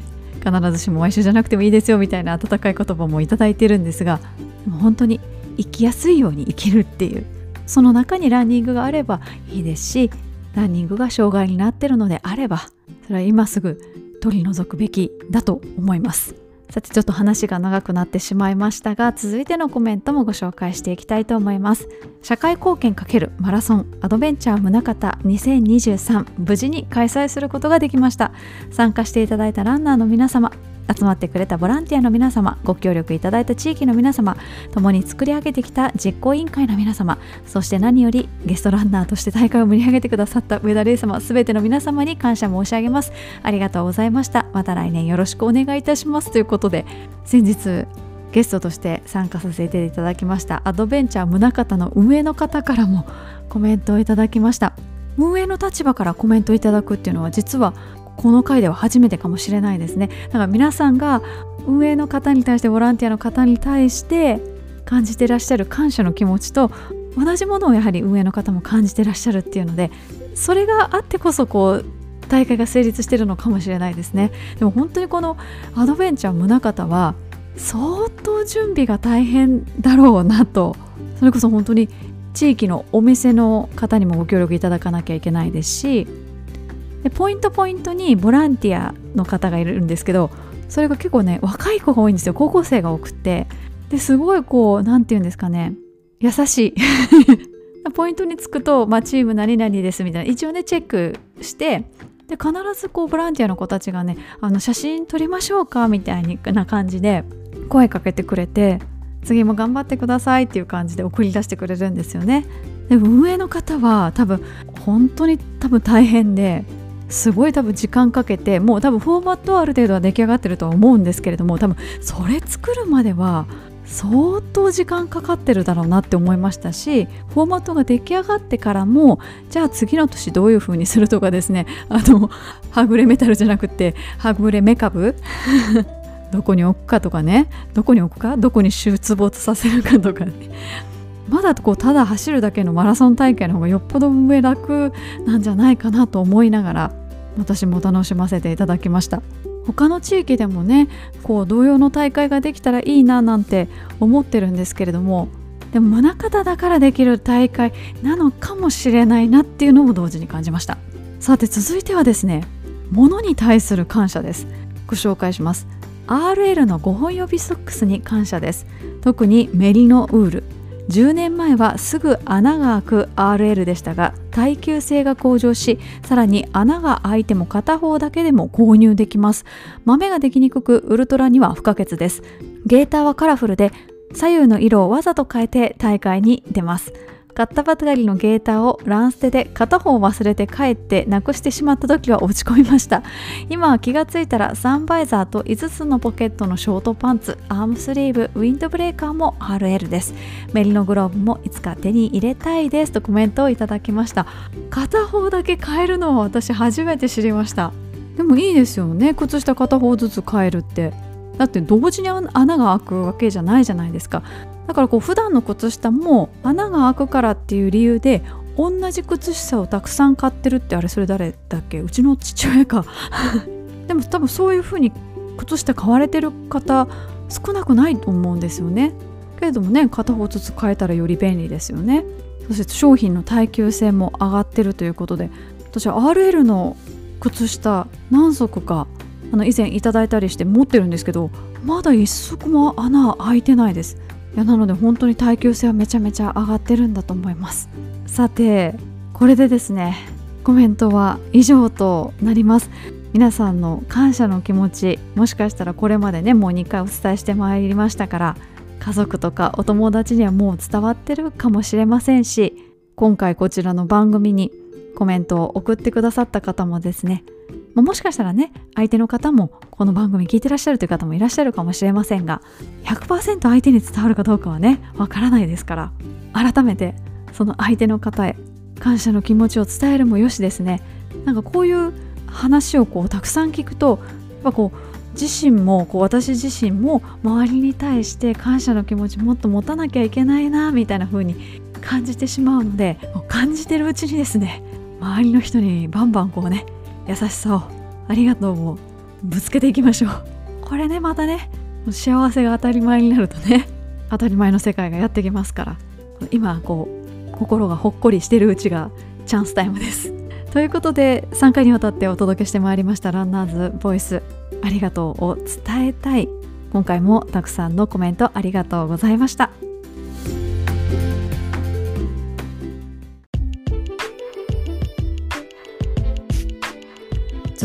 必ずしも毎週じゃなくてもいいですよみたいな温かい言葉もいただいてるんですが本当に生きやすいように生きるっていうその中にランニングがあればいいですしランニングが障害になってるのであればそれは今すぐ取り除くべきだと思います。さてちょっと話が長くなってしまいましたが続いてのコメントもご紹介していきたいと思います。社会貢献×マラソンアドベンチャー宗像2023無事に開催することができました。参加していただいたランナーの皆様集まってくれたボランティアの皆様ご協力いただいた地域の皆様共に作り上げてきた実行委員会の皆様そして何よりゲストランナーとして大会を盛り上げてくださった上田玲様すべての皆様に感謝申し上げます。ありがとうございました。また来年よろしくお願いいたします。ということで先日ゲストとして参加させていただきましたアドベンチャー宗像の運営の方からもコメントをいただきました。運営の立場からコメントいただくっていうのは実はこの回では初めてかもしれないですね。だから皆さんが運営の方に対してボランティアの方に対して感じてらっしゃる感謝の気持ちと同じものをやはり運営の方も感じてらっしゃるっていうのでそれがあってこそこう大会が成立してるのかもしれないですね。でも本当にこのアドベンチャー宗像は相当準備が大変だろうなと。それこそ本当に地域のお店の方にもご協力いただかなきゃいけないですしでポイントポイントにボランティアの方がいるんですけどそれが結構ね若い子が多いんですよ。高校生が多くて。ですごいこう何て言うんですかね。優しい。ポイントにつくと、まあ、チーム何々ですみたいな。一応ねチェックしてで必ずこうボランティアの子たちがねあの写真撮りましょうかみたいな感じで声かけてくれて次も頑張ってくださいっていう感じで送り出してくれるんですよね。で運営の方は多分本当に多分大変ですごい多分時間かけてもう多分フォーマットはある程度は出来上がってるとは思うんですけれども多分それ作るまでは相当時間かかってるだろうなって思いましたしフォーマットが出来上がってからもじゃあ次の年どういう風にするとかですねあの はぐれメタルじゃなくてはぐれメカブ どこに置くかとかねどこに置くかどこに出没させるかとかね。まだこうただ走るだけのマラソン大会の方がよっぽど上楽なんじゃないかなと思いながら私も楽しませていただきました。他の地域でもねこう同様の大会ができたらいいななんて思ってるんですけれどもでも宗像だからできる大会なのかもしれないなっていうのも同時に感じました。さて続いてはですね物に対する感謝です。ご紹介します。RL の5本予備ソックスに感謝です。特にメリノウール。10年前はすぐ穴が開く RL でしたが耐久性が向上しさらに穴が開いても片方だけでも購入できます。豆ができにくくウルトラには不可欠です。ゲーターはカラフルで左右の色をわざと変えて大会に出ます。買ったばかりのゲーターをランステで片方忘れて帰ってなくしてしまった時は落ち込みました。今は気がついたらサンバイザーと5つのポケットのショートパンツアームスリーブウィンドブレーカーも RL です。メリノグローブもいつか手に入れたいですとコメントをいただきました。片方だけ変えるのは私初めて知りました。でもいいですよね靴下片方ずつ変えるって。だって同時に穴が開くわけじゃないじゃないですか。だからこう普段の靴下も穴が開くからっていう理由で同じ靴下をたくさん買ってるってあれそれ誰だっけ？うちの父親か。でも多分そういう風に靴下買われてる方少なくないと思うんですよね。けれどもね片方ずつ変えたらより便利ですよね。そして商品の耐久性も上がってるということで私は RL の靴下何足かあの以前いただいたりして持ってるんですけどまだ一足も穴開いてないです。いやなので本当に耐久性はめちゃめちゃ上がってるんだと思います。さてこれでですねコメントは以上となります。皆さんの感謝の気持ちもしかしたらこれまでねもう2回お伝えしてまいりましたから家族とかお友達にはもう伝わってるかもしれませんし今回こちらの番組にコメントを送ってくださった方もですねまあ、もしかしたらね相手の方もこの番組聞いてらっしゃるという方もいらっしゃるかもしれませんが100%相手に伝わるかどうかはねわからないですから改めてその相手の方へ感謝の気持ちを伝えるもよしですね。なんかこういう話をこうたくさん聞くとやっぱこう自身もこう私自身も周りに対して感謝の気持ちもっと持たなきゃいけないなみたいな風に感じてしまうので感じてるうちにですね周りの人にバンバンこうね優しさをありがとうをぶつけていきましょう。これねまたね幸せが当たり前になるとね当たり前の世界がやってきますから。今こう心がほっこりしてるうちがチャンスタイムです。ということで3回にわたってお届けしてまいりましたランナーズボイス。ありがとうを伝えたい。今回もたくさんのコメントありがとうございました。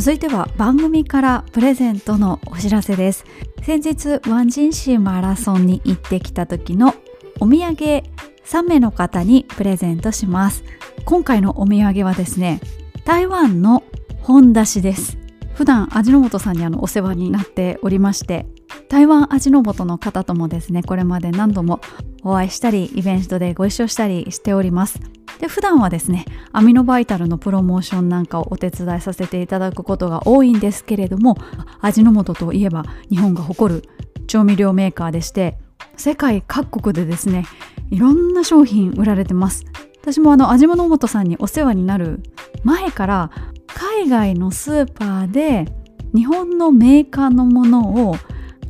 続いては番組からプレゼントのお知らせです。先日ワンジンシーマラソンに行ってきた時のお土産3名の方にプレゼントします。今回のお土産はですね台湾の本出しです。普段味の素さんにあのお世話になっておりまして台湾味の素の方ともですねこれまで何度もお会いしたりイベントでご一緒したりしております。で普段はですねアミノバイタルのプロモーションなんかをお手伝いさせていただくことが多いんですけれども味の素といえば日本が誇る調味料メーカーでして世界各国でですねいろんな商品売られてます。私もあの味の素さんにお世話になる前から海外のスーパーで日本のメーカーのものを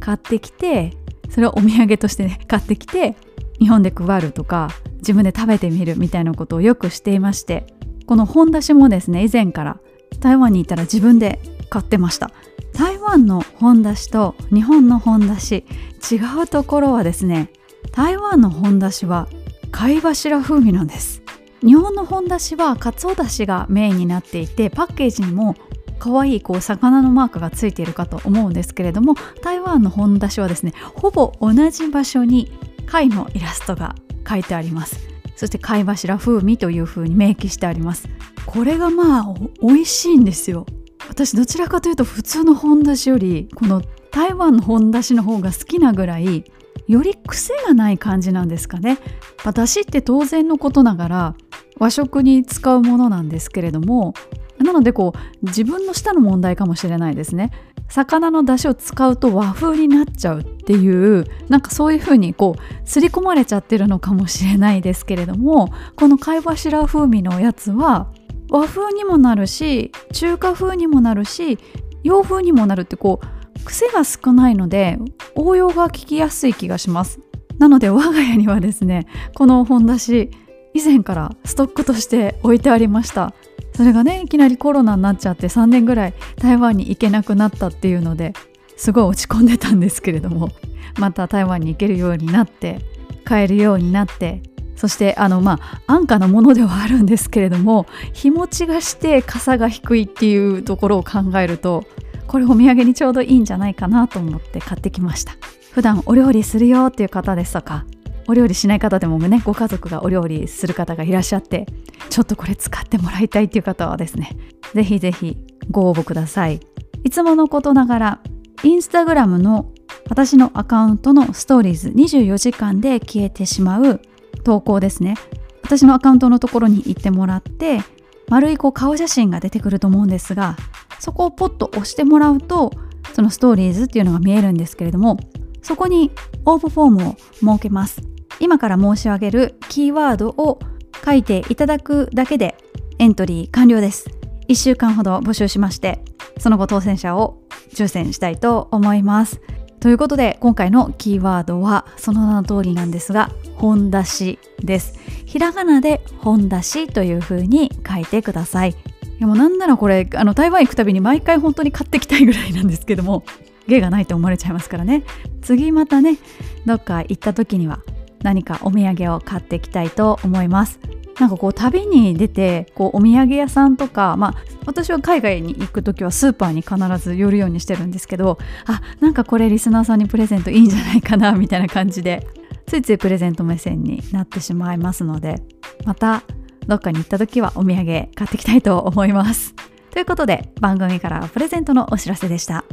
買ってきてそれをお土産としてね買ってきて日本で配るとか自分で食べてみるみたいなことをよくしていましてこの本出しもですね以前から台湾にいたら自分で買ってました。台湾の本出しと日本の本出し違うところはですね台湾の本出しは貝柱風味なんです。日本の本出しはかつおだしがメインになっていてパッケージにも可愛いこう魚のマークがついているかと思うんですけれども台湾の本出しはですねほぼ同じ場所に貝のイラストが書いてありますそして貝柱風味という風に明記してありますこれがまあ美味しいんですよ私どちらかというと普通の本出しよりこの台湾の本出しの方が好きなぐらいより癖がない感じなんですかね。まあ、だしって当然のことながら和食に使うものなんですけれどもなのでこう自分の舌の問題かもしれないですね。魚の出汁を使うと和風になっちゃうっていうなんかそういう風にこう刷り込まれちゃってるのかもしれないですけれどもこの貝柱風味のやつは和風にもなるし中華風にもなるし洋風にもなるってこう癖が少ないので応用が効きやすい気がします。なので我が家にはですねこの本出し以前からストックとして置いてありました。それがねいきなりコロナになっちゃって3年ぐらい台湾に行けなくなったっていうのですごい落ち込んでたんですけれども また台湾に行けるようになって買えるようになってそしてあのまあ安価なものではあるんですけれども日持ちがして傘が低いっていうところを考えるとこれお土産にちょうどいいんじゃないかなと思って買ってきました。普段お料理するよっていう方ですとか？お料理しない方でもねご家族がお料理する方がいらっしゃってちょっとこれ使ってもらいたいっていう方はですねぜひぜひご応募ください。いつものことながらインスタグラムの私のアカウントのストーリーズ24時間で消えてしまう投稿ですね。私のアカウントのところに行ってもらって丸いこう顔写真が出てくると思うんですがそこをポッと押してもらうとそのストーリーズっていうのが見えるんですけれどもそこに応募フォームを設けます。今から申し上げるキーワードを書いていただくだけでエントリー完了です。1週間ほど募集しましてその後当選者を抽選したいと思います。ということで今回のキーワードはその名の通りなんですが本出しです。ひらがなで本出しという風に書いてください。でもなんならこれあの台湾行くたびに毎回本当に買ってきたいぐらいなんですけども。芸がないと思われちゃいますからね。次またねどっか行った時には何かお土産を買っていきたいと思います。なんかこう旅に出てこうお土産屋さんとかまあ私は海外に行く時はスーパーに必ず寄るようにしてるんですけどあなんかこれリスナーさんにプレゼントいいんじゃないかなみたいな感じでついついプレゼント目線になってしまいますのでまたどっかに行った時はお土産買ってきたいと思います。ということで番組からプレゼントのお知らせでした。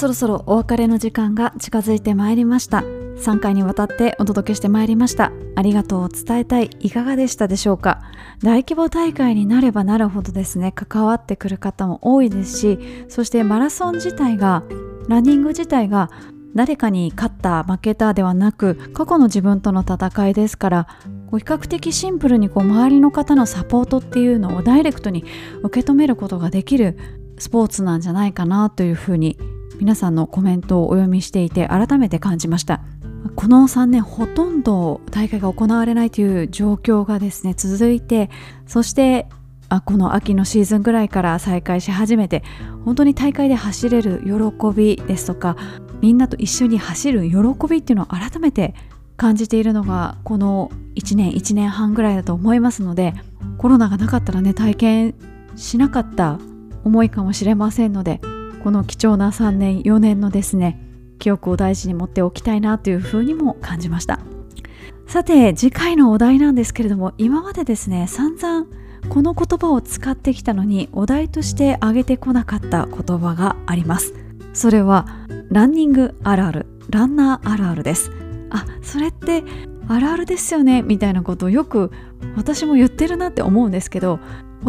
そろそろお別れの時間が近づいてまいりました。3回にわたってお届けしてまいりました。ありがとうを伝えたい。いかがでしたでしょうか？大規模大会になればなるほどですね関わってくる方も多いですしそしてマラソン自体がランニング自体が誰かに勝った負けたではなく過去の自分との戦いですから比較的シンプルにこう周りの方のサポートっていうのをダイレクトに受け止めることができるスポーツなんじゃないかなというふうに皆さんのコメントをお読みしていて改めて感じました。この3年ほとんど大会が行われないという状況がですね続いてそしてこの秋のシーズンぐらいから再開し始めて本当に大会で走れる喜びですとかみんなと一緒に走る喜びっていうのを改めて感じているのがこの1年1年半ぐらいだと思いますのでコロナがなかったらね体験しなかった思いかもしれませんのでこの貴重な3年4年のですね記憶を大事に持っておきたいなというふうにも感じました。さて次回のお題なんですけれども今までですね散々この言葉を使ってきたのにお題として挙げてこなかった言葉があります。それはランニングあるあるランナーあるあるです。あそれってあるあるですよねみたいなことをよく私も言ってるなって思うんですけど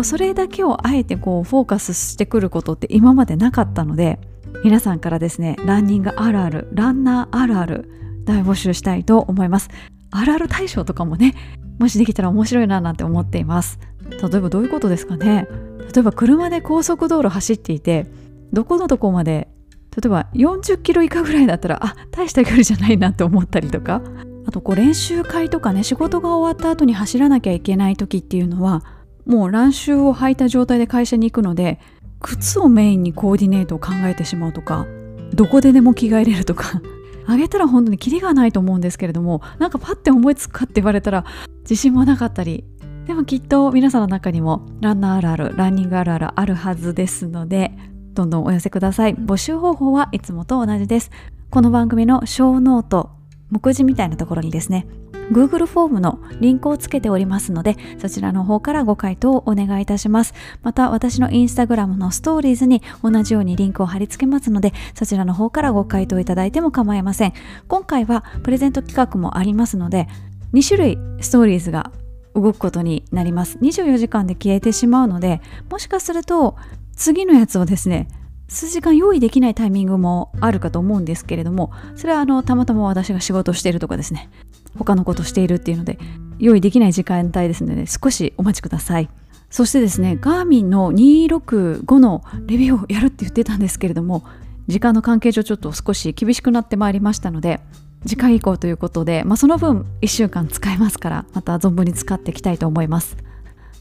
それだけをあえてこうフォーカスしてくることって今までなかったので皆さんからですねランニングあるあるランナーあるある大募集したいと思います。あるある大賞とかもねもしできたら面白いななんて思っています。例えばどういうことですかね。例えば車で高速道路走っていてどこのとこまで例えば40キロ以下ぐらいだったらあ大した距離じゃないなって思ったりとか。あとこう練習会とかね仕事が終わった後に走らなきゃいけない時っていうのはもう乱臭を履いた状態で会社に行くので靴をメインにコーディネートを考えてしまうとかどこででも着替えれるとか あげたら本当にキリがないと思うんですけれどもなんかパッて思いつくかって言われたら自信もなかったりでもきっと皆さんの中にもランナーあるあるランニングあるあるあるはずですのでどんどんお寄せください。募集方法はいつもと同じです。この番組のショーノート目次みたいなところにですね Google フォームのリンクをつけておりますので、そちらの方からご回答をお願いいたします。また、私のインスタグラムのストーリーズに同じようにリンクを貼り付けますので、そちらの方からご回答いただいても構いません。今回はプレゼント企画もありますので、2種類ストーリーズが動くことになります。24時間で消えてしまうので、もしかすると次のやつをですね、数時間用意できないタイミングもあるかと思うんですけれどもそれはあのたまたま私が仕事をしているとかですね他のことしているっていうので用意できない時間帯ですので少しお待ちください。そしてですねガーミンの265のレビューをやるって言ってたんですけれども時間の関係上ちょっと少し厳しくなってまいりましたので次回以降ということで、まあ、その分1週間使えますからまた存分に使っていきたいと思います。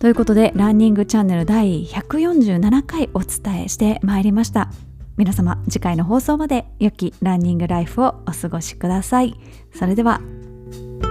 ということでランニングチャンネル第147回お伝えしてまいりました。皆様次回の放送まで良きランニングライフをお過ごしください。それでは。you